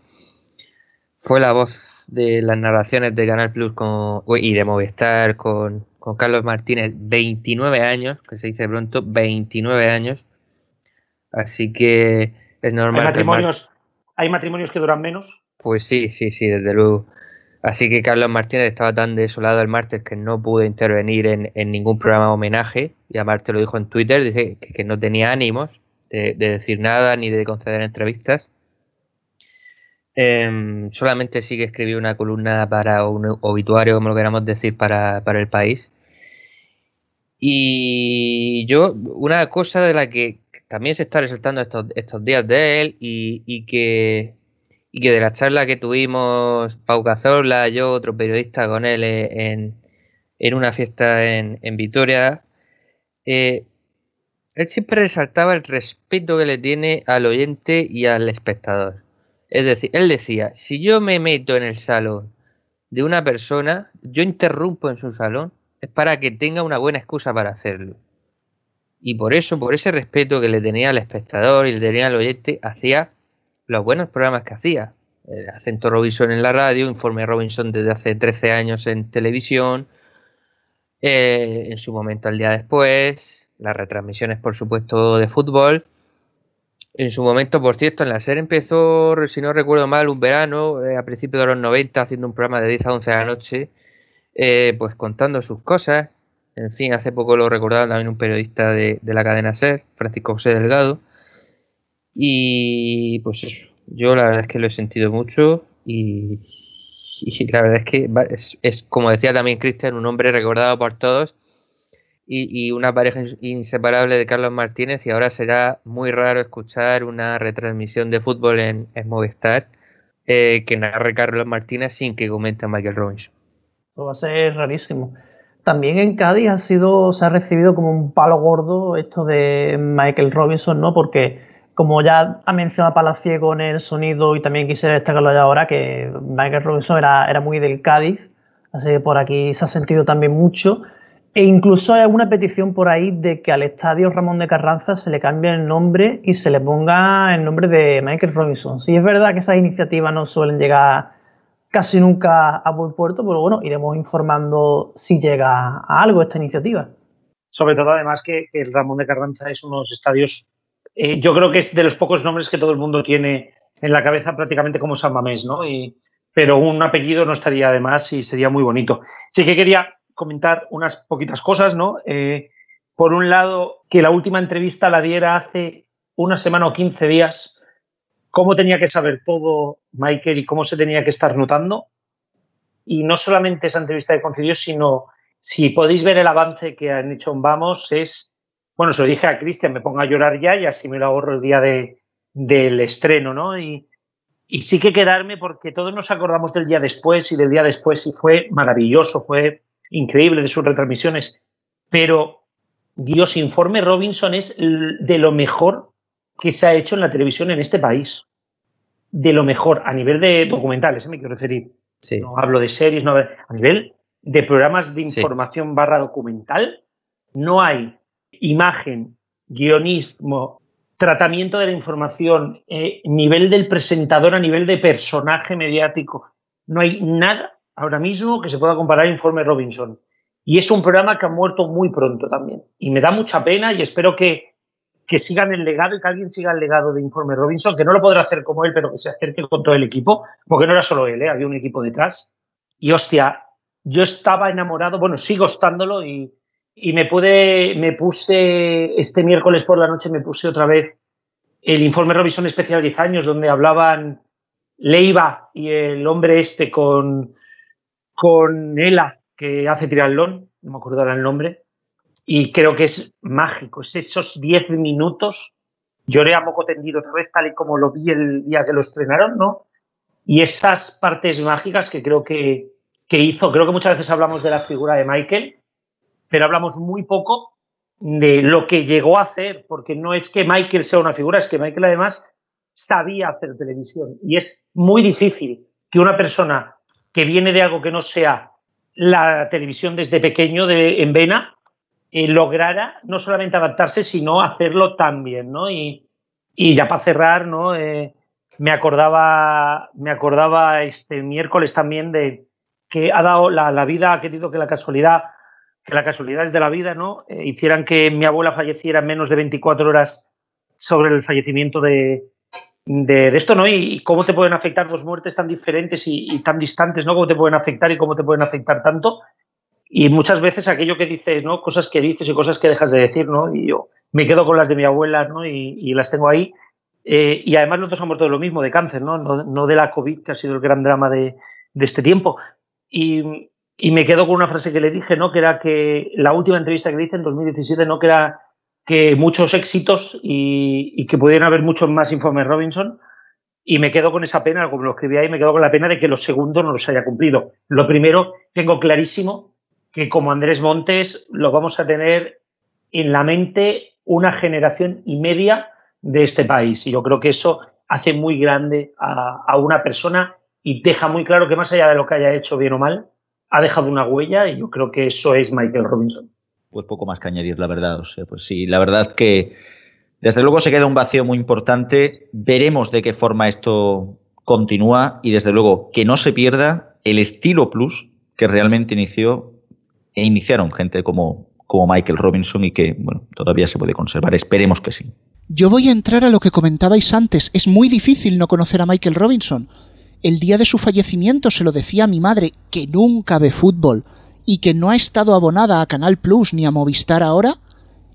Fue la voz de las narraciones de Canal Plus con, y de Movistar con, con Carlos Martínez, 29 años, que se dice pronto, 29 años. Así que es normal. ¿Hay matrimonios, ¿hay matrimonios que duran menos? Pues sí, sí, sí, desde luego. Así que Carlos Martínez estaba tan desolado el martes que no pudo intervenir en, en ningún programa de homenaje. Y aparte lo dijo en Twitter, dice que, que no tenía ánimos de, de, decir nada ni de conceder entrevistas. Eh, solamente sí que escribió una columna para un obituario, como lo queramos decir, para, el país. Y yo, una cosa de la que también se está resaltando estos, días de él y, que de la charla que tuvimos Pau Cazorla, yo, otro periodista con él en, en una fiesta en, en Vitoria, eh, él siempre resaltaba el respeto que le tiene al oyente y al espectador. Es decir, él decía, si yo me meto en el salón de una persona, yo interrumpo en su salón, es para que tenga una buena excusa para hacerlo. Y por eso, por ese respeto que le tenía al espectador y le tenía al oyente, hacía los buenos programas que hacía. El acento Robinson en la radio, Informe Robinson desde hace 13 años en televisión, eh, en su momento al día después, las retransmisiones, por supuesto, de fútbol. En su momento, por cierto, en la serie empezó, si no recuerdo mal, un verano, eh, a principios de los 90, haciendo un programa de 10 a 11 de la noche, eh, pues contando sus cosas. En fin, hace poco lo recordaba también un periodista de, la cadena SER, Francisco José Delgado. Y pues eso, yo la verdad es que lo he sentido mucho y, y la verdad es que es, es, como decía también Cristian, un hombre recordado por todos y, una pareja inseparable de Carlos Martínez y ahora será muy raro escuchar una retransmisión de fútbol en, en Movistar eh, que narre Carlos Martínez sin que comente Michael Robinson. Va a ser rarísimo. También en Cádiz ha sido, se ha recibido como un palo gordo esto de Michael Robinson, ¿no? Porque como ya ha mencionado Palaciego en el sonido y también quisiera destacarlo ya ahora, que Michael Robinson era, era muy del Cádiz, así que por aquí se ha sentido también mucho. E incluso hay alguna petición por ahí de que al estadio Ramón de Carranza se le cambie el nombre y se le ponga el nombre de Michael Robinson. Sí es verdad que esas iniciativas no suelen llegar casi nunca a buen puerto, pero bueno, iremos informando si llega a algo esta iniciativa. Sobre todo además que, el Ramón de Carranza es unos estadios eh, yo creo que es de los pocos nombres que todo el mundo tiene en la cabeza prácticamente como San Mamés, ¿no? Pero un apellido no estaría de más y sería muy bonito. Sí que quería comentar unas poquitas cosas, ¿no? Eh, por un lado, que la última entrevista la diera hace una semana o 15 días, cómo tenía que saber todo Michael y cómo se tenía que estar notando. Y no solamente esa entrevista que concedió, sino si podéis ver el avance que han hecho Vamos, es bueno, se lo dije a Cristian, me pongo a llorar ya y así me lo ahorro el día de, del estreno, ¿no? Y, y sí que quedarme porque todos nos acordamos del día después y del día después y fue maravilloso, fue increíble de sus retransmisiones. Pero Dios, Informe Robinson es de lo mejor que se ha hecho en la televisión en este país. De lo mejor, a nivel de documentales, ¿eh? me quiero referir. Sí. No hablo de series, no, a nivel de programas de información sí. barra documental, no hay imagen, guionismo, tratamiento de la información, eh, nivel del presentador a nivel de personaje mediático. No hay nada ahora mismo que se pueda comparar Informe Robinson. Y es un programa que ha muerto muy pronto también. Y me da mucha pena y espero que, que sigan el legado y que alguien siga el legado de Informe Robinson, que no lo podrá hacer como él, pero que se acerque con todo el equipo, porque no era solo él, ¿eh? había un equipo detrás. Y hostia, yo estaba enamorado, bueno, sigo estándolo y, y me pude, me puse, este miércoles por la noche me puse otra vez el informe Robinson especial 10 años, donde hablaban Leiva y el hombre este con, con Ela, que hace triatlón, no me acuerdo ahora el nombre, y creo que es mágico, es esos 10 minutos, lloré a moco tendido otra vez, tal y como lo vi el día que lo estrenaron, ¿no? Y esas partes mágicas que creo que, que hizo, creo que muchas veces hablamos de la figura de Michael, pero hablamos muy poco de lo que llegó a hacer, porque no es que Michael sea una figura, es que Michael además sabía hacer televisión. Y es muy difícil que una persona que viene de algo que no sea la televisión desde pequeño de, en vena, eh, lograra no solamente adaptarse, sino hacerlo tan bien, ¿no? Y, y ya para cerrar, ¿no? Eh, me acordaba, me acordaba este miércoles también de que ha dado la, la vida, ha querido que la casualidad que las casualidades de la vida ¿no? Eh, hicieran que mi abuela falleciera en menos de 24 horas sobre el fallecimiento de, de, esto, ¿no? Y, cómo te pueden afectar dos muertes tan diferentes y, tan distantes, ¿no? Cómo te pueden afectar y cómo te pueden afectar tanto. Y muchas veces aquello que dices, ¿no? Cosas que dices y cosas que dejas de decir, ¿no? Y yo me quedo con las de mi abuela, ¿no? Y, y las tengo ahí. Eh, y además dos han muerto de lo mismo, de cáncer, ¿no? No, de la COVID, que ha sido el gran drama de, de este tiempo. Y, y me quedo con una frase que le dije, ¿no? Que era que la última entrevista que le hice en 2017, ¿no? Que era que muchos éxitos y, que pudieran haber muchos más informes Robinson. Y me quedo con esa pena, como lo escribí ahí, me quedo con la pena de que los segundos no los haya cumplido. Lo primero, tengo clarísimo que como Andrés Montes lo vamos a tener en la mente una generación y media de este país. Y yo creo que eso hace muy grande a, a una persona y deja muy claro que más allá de lo que haya hecho bien o mal, ha dejado una huella y yo creo que eso es Michael Robinson. Pues poco más que añadir, la verdad. O sea, pues sí, la verdad que desde luego se queda un vacío muy importante. Veremos de qué forma esto continúa y desde luego que no se pierda el estilo plus que realmente inició e iniciaron gente como, como Michael Robinson y que bueno, todavía se puede conservar. Esperemos que sí. Yo voy a entrar a lo que comentabais antes. Es muy difícil no conocer a Michael Robinson. El día de su fallecimiento se lo decía a mi madre, que nunca ve fútbol y que no ha estado abonada a Canal Plus ni a Movistar ahora,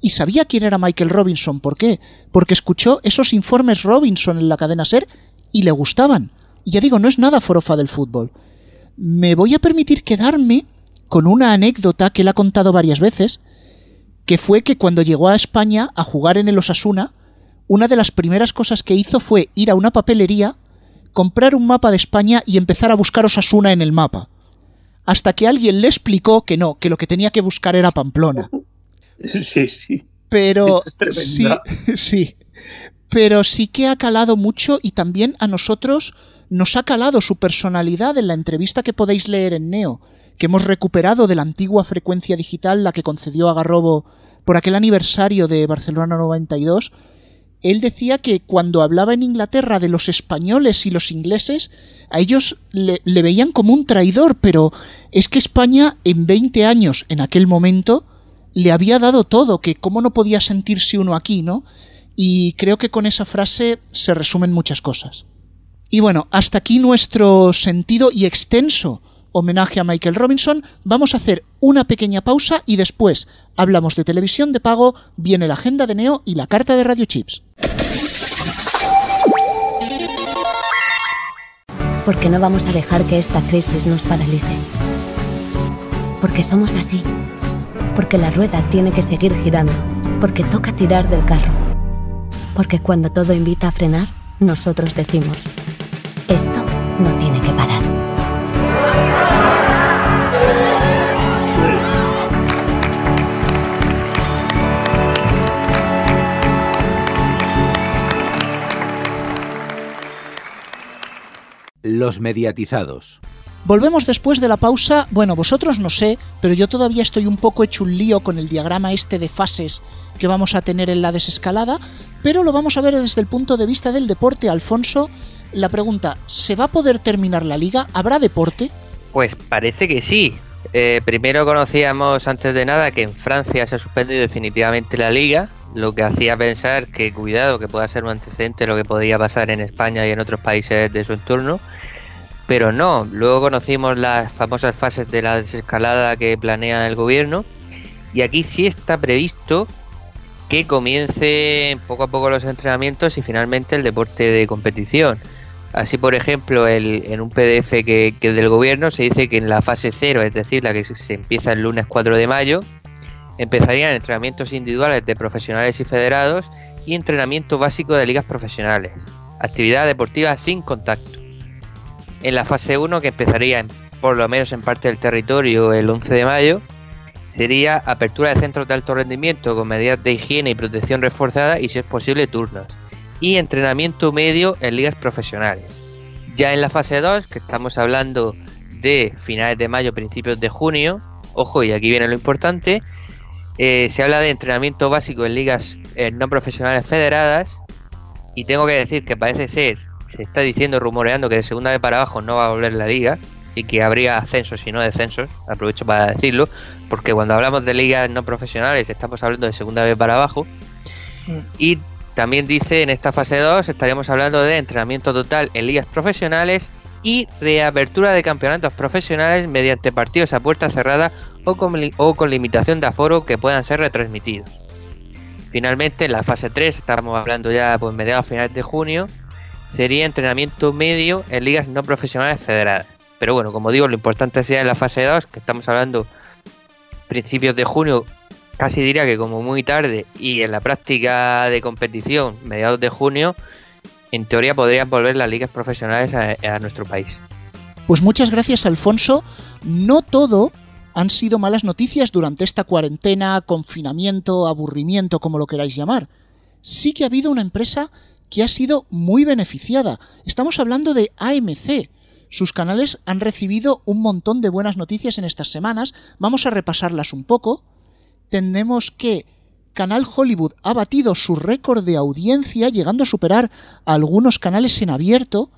y sabía quién era Michael Robinson. ¿Por qué? Porque escuchó esos informes Robinson en la cadena Ser y le gustaban. Y ya digo, no es nada forofa del fútbol. Me voy a permitir quedarme con una anécdota que él ha contado varias veces, que fue que cuando llegó a España a jugar en el Osasuna, una de las primeras cosas que hizo fue ir a una papelería comprar un mapa de España y empezar a buscar Osasuna en el mapa. Hasta que alguien le explicó que no, que lo que tenía que buscar era Pamplona. (laughs) Sí, sí. Pero sí, (laughs) sí. Pero sí que ha calado mucho y también a nosotros nos ha calado su personalidad en la entrevista que podéis leer en Neo, que hemos recuperado de la antigua frecuencia digital, la que concedió a Garrobo por aquel aniversario de Barcelona 92 él decía que cuando hablaba en Inglaterra de los españoles y los ingleses, a ellos le, veían como un traidor, pero es que España en 20 años, en aquel momento, le había dado todo, que cómo no podía sentirse uno aquí, ¿no? Y creo que con esa frase se resumen muchas cosas. Y bueno, hasta aquí nuestro sentido y extenso homenaje a Michael Robinson, vamos a hacer una pequeña pausa y después hablamos de televisión de pago, viene la agenda de Neo y la carta de Radio Chips. Porque no vamos a dejar que esta crisis nos paralice. Porque somos así. Porque la rueda tiene que seguir girando. Porque toca tirar del carro. Porque cuando todo invita a frenar, nosotros decimos, esto no tiene que parar. Los mediatizados. Volvemos después de la pausa. Bueno, vosotros no sé, pero yo todavía estoy un poco hecho un lío con el diagrama este de fases que vamos a tener en la desescalada, pero lo vamos a ver desde el punto de vista del deporte. Alfonso, la pregunta, ¿se va a poder terminar la liga? ¿Habrá deporte? Pues parece que sí. Eh, primero conocíamos antes de nada que en Francia se ha suspendido definitivamente la liga, lo que hacía pensar que cuidado, que pueda ser un antecedente lo que podría pasar en España y en otros países de su entorno. Pero no, luego conocimos las famosas fases de la desescalada que planea el gobierno y aquí sí está previsto que comience poco a poco los entrenamientos y finalmente el deporte de competición. Así, por ejemplo, el, en un PDF que, del gobierno se dice que en la fase 0, es decir, la que se empieza el lunes 4 de mayo, empezarían entrenamientos individuales de profesionales y federados y entrenamiento básico de ligas profesionales, actividad deportiva sin contacto en la fase 1, que empezaría por lo menos en parte del territorio el 11 de mayo, sería apertura de centros de alto rendimiento con medidas de higiene y protección reforzada y si es posible turnos. Y entrenamiento medio en ligas profesionales. Ya en la fase 2, que estamos hablando de finales de mayo, principios de junio, ojo, y aquí viene lo importante, eh, se habla de entrenamiento básico en ligas eh, no profesionales federadas y tengo que decir que parece ser se está diciendo, rumoreando que de segunda vez para abajo no va a volver la liga y que habría ascensos y no descensos, aprovecho para decirlo, porque cuando hablamos de ligas no profesionales estamos hablando de segunda vez para abajo. Mm. Y también dice en esta fase 2 estaríamos hablando de entrenamiento total en ligas profesionales y reapertura de campeonatos profesionales mediante partidos a puerta cerrada o con, limitación de aforo que puedan ser retransmitidos. Finalmente, en la fase 3 estamos hablando ya pues mediados finales de junio sería entrenamiento medio en ligas no profesionales federadas. Pero bueno, como digo, lo importante sería en la fase 2, que estamos hablando principios de junio, casi diría que como muy tarde, y en la práctica de competición, mediados de junio, en teoría podrían volver las ligas profesionales a, a nuestro país. Pues muchas gracias, Alfonso. No todo han sido malas noticias durante esta cuarentena, confinamiento, aburrimiento, como lo queráis llamar. Sí que ha habido una empresa que ha sido muy beneficiada. Estamos hablando de AMC. Sus canales han recibido un montón de buenas noticias en estas semanas. Vamos a repasarlas un poco. Tenemos que Canal Hollywood ha batido su récord de audiencia, llegando a superar a algunos canales en abierto.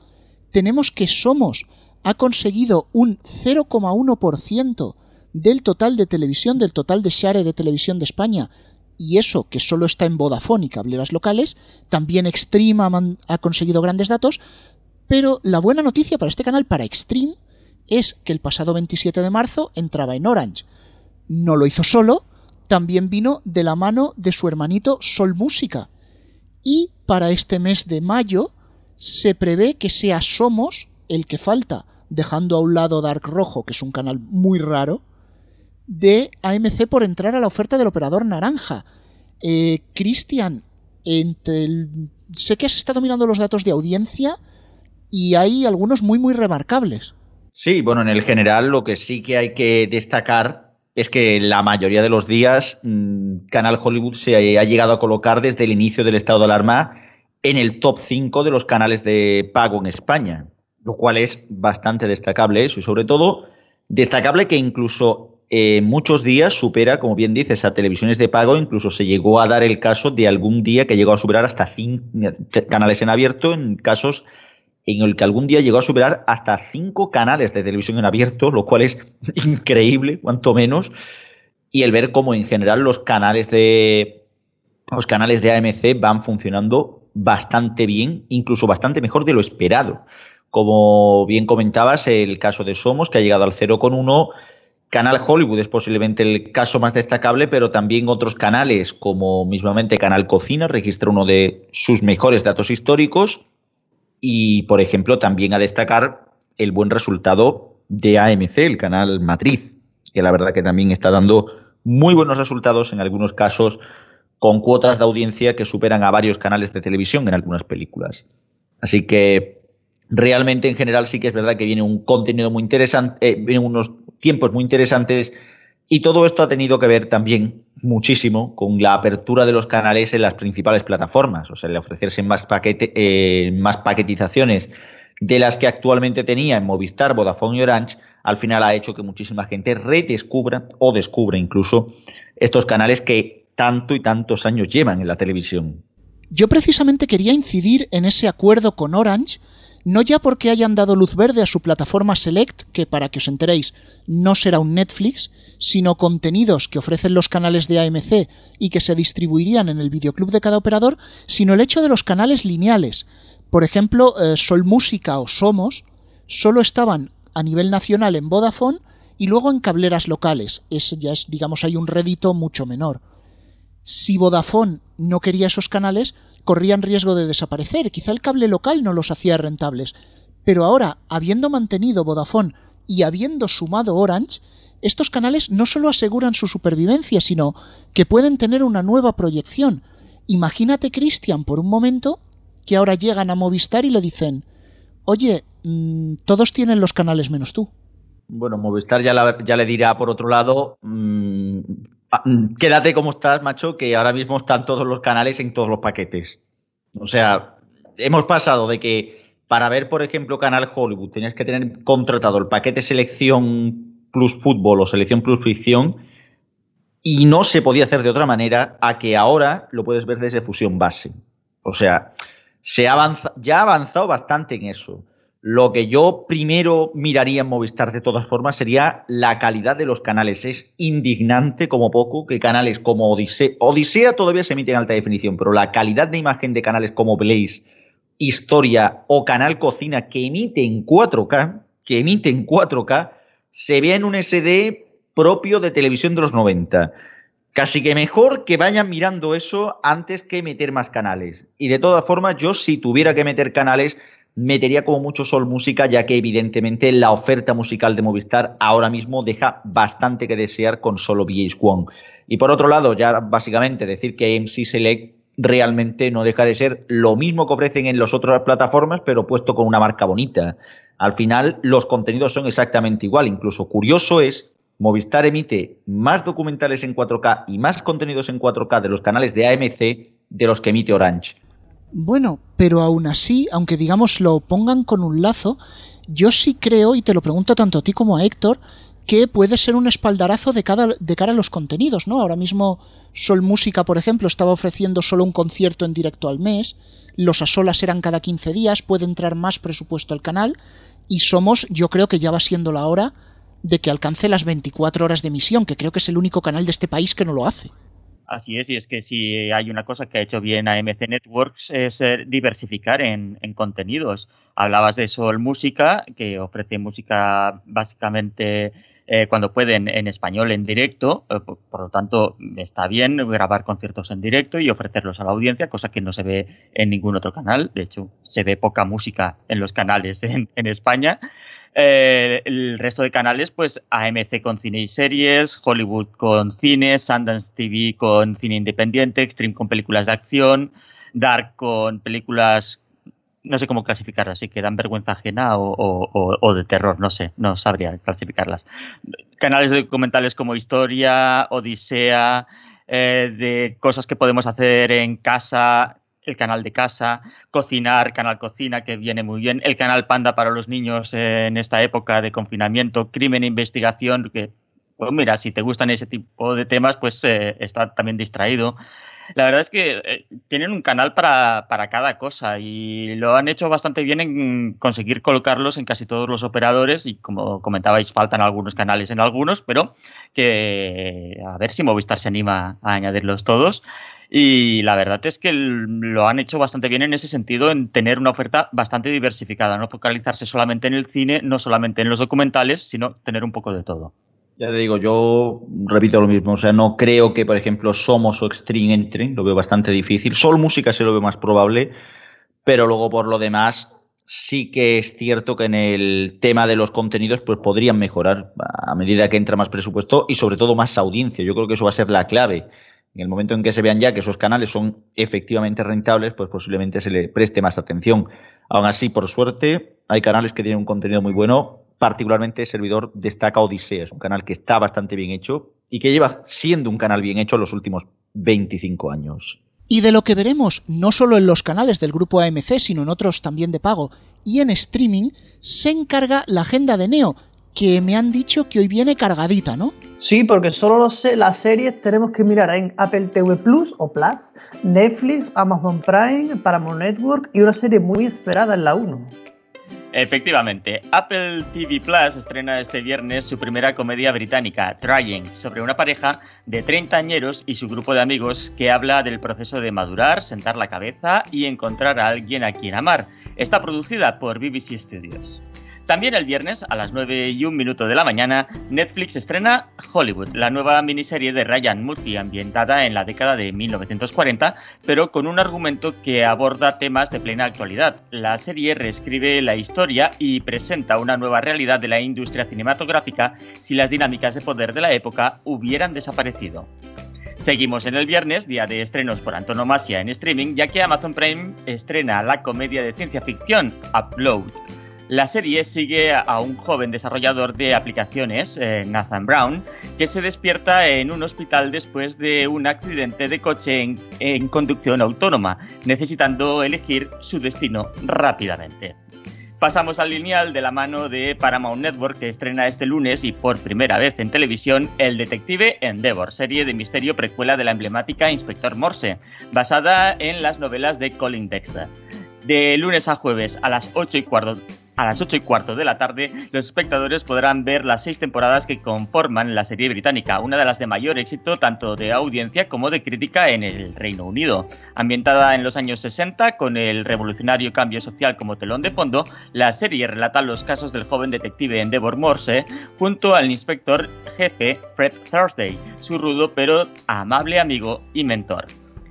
Tenemos que Somos ha conseguido un 0,1% del total de televisión, del total de share de televisión de España, y eso que solo está en Vodafone y cableras locales, también Extreme ha, conseguido grandes datos, pero la buena noticia para este canal, para Extreme, es que el pasado 27 de marzo entraba en Orange. No lo hizo solo, también vino de la mano de su hermanito Sol Música. Y para este mes de mayo se prevé que sea Somos el que falta, dejando a un lado Dark Rojo, que es un canal muy raro, de AMC por entrar a la oferta del operador naranja. Eh, Cristian, sé que has estado mirando los datos de audiencia y hay algunos muy muy remarcables. Sí, bueno, en el general lo que sí que hay que destacar es que la mayoría de los días mm, Canal Hollywood se ha llegado a colocar desde el inicio del estado de alarma en el top 5 de los canales de pago en España, lo cual es bastante destacable eso y sobre todo destacable que incluso eh, muchos días supera, como bien dices, a televisiones de pago. Incluso se llegó a dar el caso de algún día que llegó a superar hasta cinco canales en abierto, en casos en el que algún día llegó a superar hasta cinco canales de televisión en abierto, lo cual es (laughs) increíble, cuanto menos. Y el ver cómo en general los canales de los canales de AMC van funcionando bastante bien, incluso bastante mejor de lo esperado. Como bien comentabas, el caso de Somos, que ha llegado al 0,1 Canal Hollywood es posiblemente el caso más destacable, pero también otros canales, como mismamente Canal Cocina, registra uno de sus mejores datos históricos. Y, por ejemplo, también a destacar el buen resultado de AMC, el canal Matriz, que la verdad que también está dando muy buenos resultados en algunos casos, con cuotas de audiencia que superan a varios canales de televisión en algunas películas. Así que realmente en general sí que es verdad que viene un contenido muy interesante, eh, vienen unos tiempos muy interesantes y todo esto ha tenido que ver también muchísimo con la apertura de los canales en las principales plataformas, o sea, el ofrecerse más, paquete, eh, más paquetizaciones de las que actualmente tenía en Movistar, Vodafone y Orange, al final ha hecho que muchísima gente redescubra o descubra incluso estos canales que tanto y tantos años llevan en la televisión. Yo precisamente quería incidir en ese acuerdo con Orange, no ya porque hayan dado luz verde a su plataforma Select, que para que os enteréis no será un Netflix, sino contenidos que ofrecen los canales de AMC y que se distribuirían en el videoclub de cada operador, sino el hecho de los canales lineales. Por ejemplo, eh, Sol Música o Somos solo estaban a nivel nacional en Vodafone y luego en cableras locales. Es, ya es, digamos, hay un rédito mucho menor. Si Vodafone no quería esos canales, corrían riesgo de desaparecer. Quizá el cable local no los hacía rentables. Pero ahora, habiendo mantenido Vodafone y habiendo sumado Orange, estos canales no solo aseguran su supervivencia, sino que pueden tener una nueva proyección. Imagínate, Cristian, por un momento, que ahora llegan a Movistar y le dicen, oye, mmm, todos tienen los canales menos tú. Bueno, Movistar ya, le dirá por otro lado, mmm, quédate como estás, macho, que ahora mismo están todos los canales en todos los paquetes. O sea, hemos pasado de que para ver, por ejemplo, Canal Hollywood tenías que tener contratado el paquete selección plus fútbol o selección plus ficción y no se podía hacer de otra manera a que ahora lo puedes ver desde fusión base. O sea, se avanza, ya ha avanzado bastante en eso. Lo que yo primero miraría en Movistar de todas formas sería la calidad de los canales. Es indignante como poco que canales como Odisea, Odisea todavía se emite en alta definición, pero la calidad de imagen de canales como Blaze, Historia o Canal Cocina que emite en 4K, que emite en 4K, se vea en un SD propio de televisión de los 90. Casi que mejor que vayan mirando eso antes que meter más canales. Y de todas formas, yo si tuviera que meter canales, metería como mucho Sol Música, ya que evidentemente la oferta musical de Movistar ahora mismo deja bastante que desear con solo VH1. Y por otro lado, ya básicamente decir que MC Select realmente no deja de ser lo mismo que ofrecen en las otras plataformas, pero puesto con una marca bonita. Al final, los contenidos son exactamente igual. Incluso curioso es Movistar emite más documentales en 4K y más contenidos en 4K de los canales de AMC de los que emite Orange. Bueno, pero aún así, aunque digamos lo pongan con un lazo, yo sí creo, y te lo pregunto tanto a ti como a Héctor, que puede ser un espaldarazo de, cada, de cara a los contenidos, ¿no? Ahora mismo Sol Música, por ejemplo, estaba ofreciendo solo un concierto en directo al mes, los a solas eran cada 15 días, puede entrar más presupuesto al canal, y Somos, yo creo que ya va siendo la hora de que alcance las 24 horas de emisión, que creo que es el único canal de este país que no lo hace. Así es, y es que si hay una cosa que ha hecho bien AMC Networks es eh, diversificar en, en, contenidos. Hablabas de Sol Música, que ofrece música básicamente eh, cuando pueden en español en directo, eh, por, lo tanto está bien grabar conciertos en directo y ofrecerlos a la audiencia, cosa que no se ve en ningún otro canal. De hecho, se ve poca música en los canales en España. Eh, el resto de canales, pues AMC con cine y series, Hollywood con cine, Sundance TV con cine independiente, Extreme con películas de acción, Dark con películas, no sé cómo clasificarlas, si que dan vergüenza ajena o, de terror, no sé, no sabría clasificarlas. Canales documentales como Historia, Odisea, eh, de cosas que podemos hacer en casa, el canal de casa, cocinar, canal cocina, que viene muy bien, el canal Panda para los niños en esta época de confinamiento, crimen e investigación, que, pues mira, si te gustan ese tipo de temas, pues eh, está también distraído. La verdad es que eh, tienen un canal para, para, cada cosa y lo han hecho bastante bien en conseguir colocarlos en casi todos los operadores y como comentabais, faltan algunos canales en algunos, pero que a ver si Movistar se anima a añadirlos todos. Y la verdad es que lo han hecho bastante bien en ese sentido, en tener una oferta bastante diversificada, no focalizarse solamente en el cine, no solamente en los documentales, sino tener un poco de todo. Ya te digo, yo repito lo mismo, o sea, no creo que, por ejemplo, Somos o Extreme entren, lo veo bastante difícil. Sol Música se lo veo más probable, pero luego por lo demás sí que es cierto que en el tema de los contenidos pues podrían mejorar a medida que entra más presupuesto y sobre todo más audiencia. Yo creo que eso va a ser la clave en el momento en que se vean ya que esos canales son efectivamente rentables, pues posiblemente se le preste más atención. Aún así, por suerte, hay canales que tienen un contenido muy bueno, particularmente el servidor destaca Odisea, es un canal que está bastante bien hecho y que lleva siendo un canal bien hecho los últimos 25 años. y de lo que veremos no solo en los canales del grupo AMC, sino en otros también de pago y en streaming, se encarga la agenda de Neo, que me han dicho que hoy viene cargadita, ¿no? Sí, porque solo lo sé, las series tenemos que mirar en Apple TV Plus o Plus, Netflix, Amazon Prime, Paramount Network y una serie muy esperada en la 1. Efectivamente, Apple TV Plus estrena este viernes su primera comedia británica, Trying, sobre una pareja de 30 añeros y su grupo de amigos que habla del proceso de madurar, sentar la cabeza y encontrar a alguien a quien amar. Está producida por BBC Studios. También el viernes, a las 9 y un minuto de la mañana, Netflix estrena Hollywood, la nueva miniserie de Ryan Murphy ambientada en la década de 1940, pero con un argumento que aborda temas de plena actualidad. La serie reescribe la historia y presenta una nueva realidad de la industria cinematográfica si las dinámicas de poder de la época hubieran desaparecido. Seguimos en el viernes, día de estrenos por antonomasia en streaming, ya que Amazon Prime estrena la comedia de ciencia ficción Upload. La serie sigue a un joven desarrollador de aplicaciones, eh, Nathan Brown, que se despierta en un hospital después de un accidente de coche en, conducción autónoma, necesitando elegir su destino rápidamente. Pasamos al lineal de la mano de Paramount Network que estrena este lunes y por primera vez en televisión El Detective Endeavor, serie de misterio precuela de la emblemática Inspector Morse, basada en las novelas de Colin Dexter. De lunes a jueves a las 8 y cuarto a las 8 y cuarto de la tarde, los espectadores podrán ver las seis temporadas que conforman la serie británica, una de las de mayor éxito tanto de audiencia como de crítica en el Reino Unido. Ambientada en los años 60, con el revolucionario cambio social como telón de fondo, la serie relata los casos del joven detective Endeavor Morse junto al inspector jefe Fred Thursday, su rudo pero amable amigo y mentor.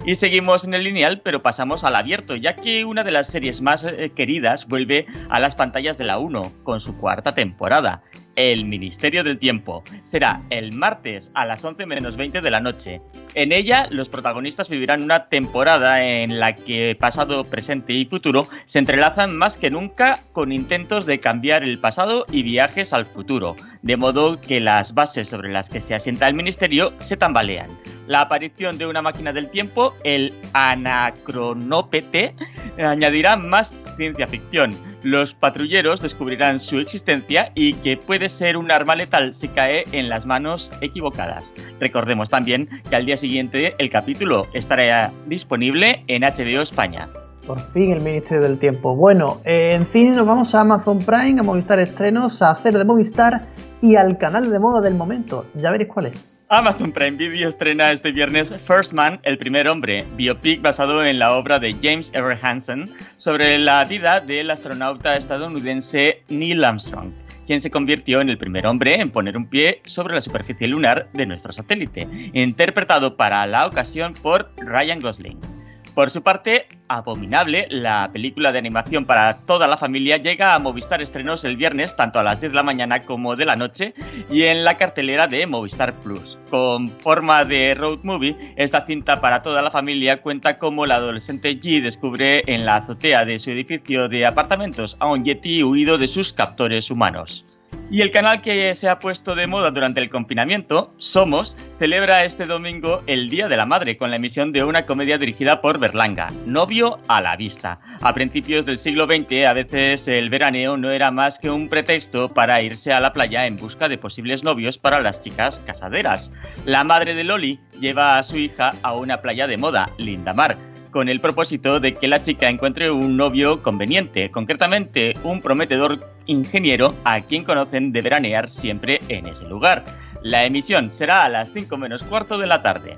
Y seguimos en el lineal, pero pasamos al abierto, ya que una de las series más eh, queridas vuelve a las pantallas de la 1 con su cuarta temporada. El Ministerio del Tiempo. Será el martes a las 11 menos 20 de la noche. En ella, los protagonistas vivirán una temporada en la que pasado, presente y futuro se entrelazan más que nunca con intentos de cambiar el pasado y viajes al futuro, de modo que las bases sobre las que se asienta el ministerio se tambalean. La aparición de una máquina del tiempo, el Anacronópete, añadirá más ciencia ficción. Los patrulleros descubrirán su existencia y que puede ser un arma letal si cae en las manos equivocadas. Recordemos también que al día siguiente el capítulo estará disponible en HBO España. Por fin el Ministerio del Tiempo. Bueno, en cine nos vamos a Amazon Prime, a Movistar Estrenos, a hacer de Movistar y al canal de moda del momento. Ya veréis cuál es. Amazon Prime Video estrena este viernes First Man, el primer hombre, biopic basado en la obra de James Ever Hansen sobre la vida del astronauta estadounidense Neil Armstrong, quien se convirtió en el primer hombre en poner un pie sobre la superficie lunar de nuestro satélite, interpretado para la ocasión por Ryan Gosling. Por su parte, Abominable, la película de animación para toda la familia, llega a Movistar Estrenos el viernes, tanto a las 10 de la mañana como de la noche, y en la cartelera de Movistar Plus. Con forma de road movie, esta cinta para toda la familia cuenta cómo la adolescente G descubre en la azotea de su edificio de apartamentos a un Yeti huido de sus captores humanos. Y el canal que se ha puesto de moda durante el confinamiento, Somos, celebra este domingo el Día de la Madre con la emisión de una comedia dirigida por Berlanga, Novio a la Vista. A principios del siglo XX, a veces el veraneo no era más que un pretexto para irse a la playa en busca de posibles novios para las chicas casaderas. La madre de Loli lleva a su hija a una playa de moda, Lindamar con el propósito de que la chica encuentre un novio conveniente, concretamente un prometedor ingeniero a quien conocen de veranear siempre en ese lugar. La emisión será a las 5 menos cuarto de la tarde.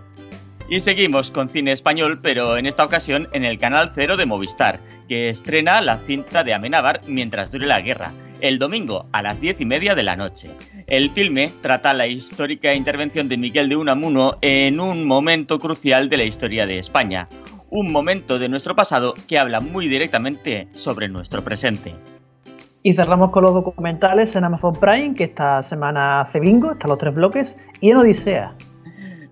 Y seguimos con cine español, pero en esta ocasión en el canal Cero de Movistar, que estrena la cinta de Amenábar mientras dure la guerra, el domingo a las 10 y media de la noche. El filme trata la histórica intervención de Miguel de Unamuno en un momento crucial de la historia de España, un momento de nuestro pasado que habla muy directamente sobre nuestro presente. Y cerramos con los documentales en Amazon Prime, que esta semana hace bingo, están los tres bloques, y en Odisea.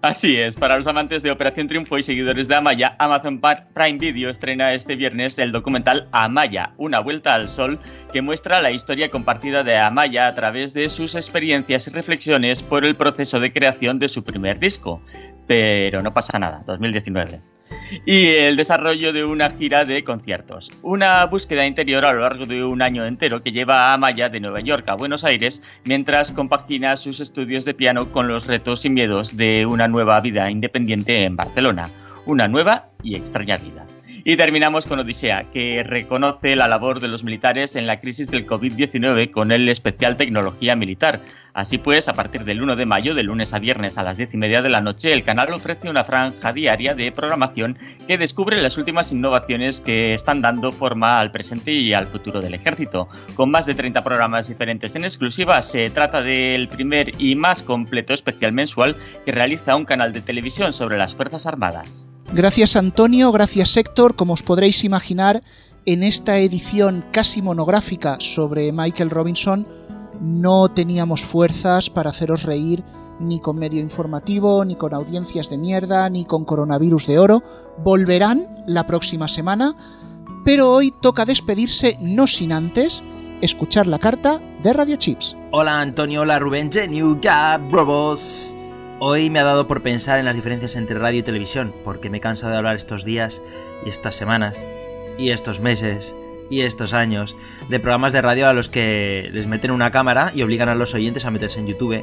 Así es, para los amantes de Operación Triunfo y seguidores de Amaya, Amazon Prime Video estrena este viernes el documental Amaya, una vuelta al sol, que muestra la historia compartida de Amaya a través de sus experiencias y reflexiones por el proceso de creación de su primer disco. Pero no pasa nada, 2019. Y el desarrollo de una gira de conciertos. Una búsqueda interior a lo largo de un año entero que lleva a Amaya de Nueva York a Buenos Aires mientras compagina sus estudios de piano con los retos y miedos de una nueva vida independiente en Barcelona. Una nueva y extraña vida. Y terminamos con Odisea, que reconoce la labor de los militares en la crisis del COVID-19 con el especial Tecnología Militar. Así pues, a partir del 1 de mayo, de lunes a viernes a las 10 y media de la noche, el canal ofrece una franja diaria de programación que descubre las últimas innovaciones que están dando forma al presente y al futuro del ejército. Con más de 30 programas diferentes en exclusiva, se trata del primer y más completo especial mensual que realiza un canal de televisión sobre las Fuerzas Armadas. Gracias Antonio, gracias Héctor, como os podréis imaginar, en esta edición casi monográfica sobre Michael Robinson no teníamos fuerzas para haceros reír ni con medio informativo, ni con audiencias de mierda, ni con coronavirus de oro. Volverán la próxima semana, pero hoy toca despedirse no sin antes escuchar la carta de Radio Chips. Hola Antonio, hola Rubén, New. Hoy me ha dado por pensar en las diferencias entre radio y televisión, porque me he cansado de hablar estos días y estas semanas y estos meses y estos años de programas de radio a los que les meten una cámara y obligan a los oyentes a meterse en YouTube,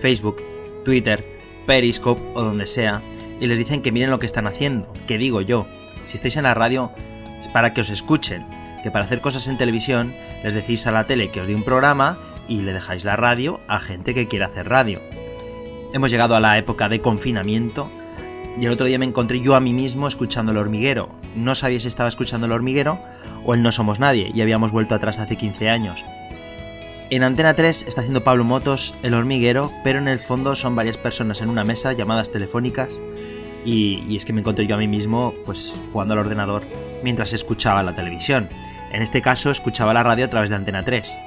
Facebook, Twitter, Periscope o donde sea y les dicen que miren lo que están haciendo. Que digo yo, si estáis en la radio es para que os escuchen, que para hacer cosas en televisión les decís a la tele que os dé un programa y le dejáis la radio a gente que quiere hacer radio. Hemos llegado a la época de confinamiento y el otro día me encontré yo a mí mismo escuchando el hormiguero. No sabía si estaba escuchando el hormiguero o el No Somos Nadie y habíamos vuelto atrás hace 15 años. En Antena 3 está haciendo Pablo Motos el hormiguero, pero en el fondo son varias personas en una mesa, llamadas telefónicas, y, y, es que me encontré yo a mí mismo pues jugando al ordenador mientras escuchaba la televisión. En este caso escuchaba la radio a través de Antena 3.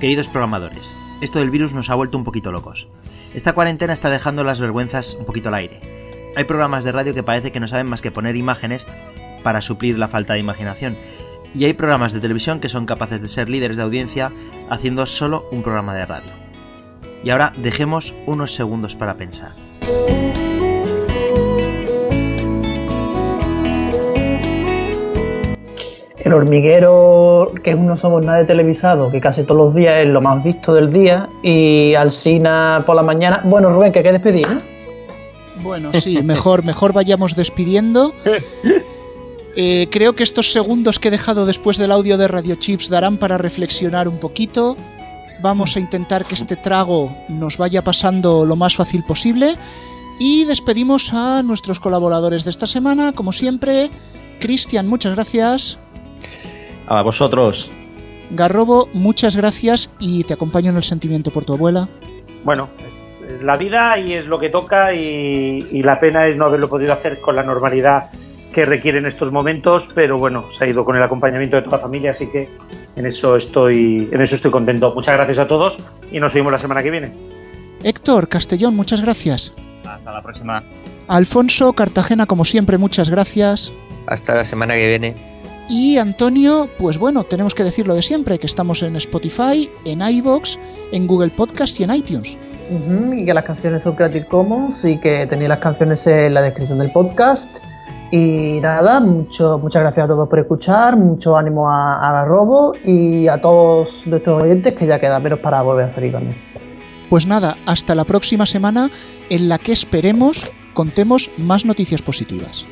Queridos programadores, esto del virus nos ha vuelto un poquito locos. Esta cuarentena está dejando las vergüenzas un poquito al aire. Hay programas de radio que parece que no saben más que poner imágenes para suplir la falta de imaginación. Y hay programas de televisión que son capaces de ser líderes de audiencia haciendo solo un programa de radio. Y ahora dejemos unos segundos para pensar. El hormiguero, que es un no somos nada de televisado, que casi todos los días es lo más visto del día, y Alsina por la mañana. Bueno, Rubén, que hay que despedir, ¿no? Bueno, sí, mejor, mejor vayamos despidiendo. (laughs) Eh, creo que estos segundos que he dejado después del audio de Radio Chips darán para reflexionar un poquito. Vamos a intentar que este trago nos vaya pasando lo más fácil posible. Y despedimos a nuestros colaboradores de esta semana, como siempre. Cristian, muchas gracias. A vosotros. Garrobo, muchas gracias y te acompaño en el sentimiento por tu abuela. Bueno, es, es la vida y es lo que toca y, y, la pena es no haberlo podido hacer con la normalidad que requiere en estos momentos, pero bueno, se ha ido con el acompañamiento de toda la familia, así que en eso estoy, en eso estoy contento. Muchas gracias a todos y nos vemos la semana que viene. Héctor Castellón, muchas gracias. Hasta la próxima. Alfonso Cartagena, como siempre, muchas gracias. Hasta la semana que viene. Y Antonio, pues bueno, tenemos que decirlo de siempre, que estamos en Spotify, en iVoox, en Google Podcast y en iTunes. Uh -huh, y que las canciones son Creative Commons y que tenéis las canciones en la descripción del podcast. Y nada, mucho, muchas gracias a todos por escuchar, mucho ánimo a, a Robo y a todos nuestros oyentes que ya queda menos para volver a salir también. Pues nada, hasta la próxima semana en la que esperemos contemos más noticias positivas.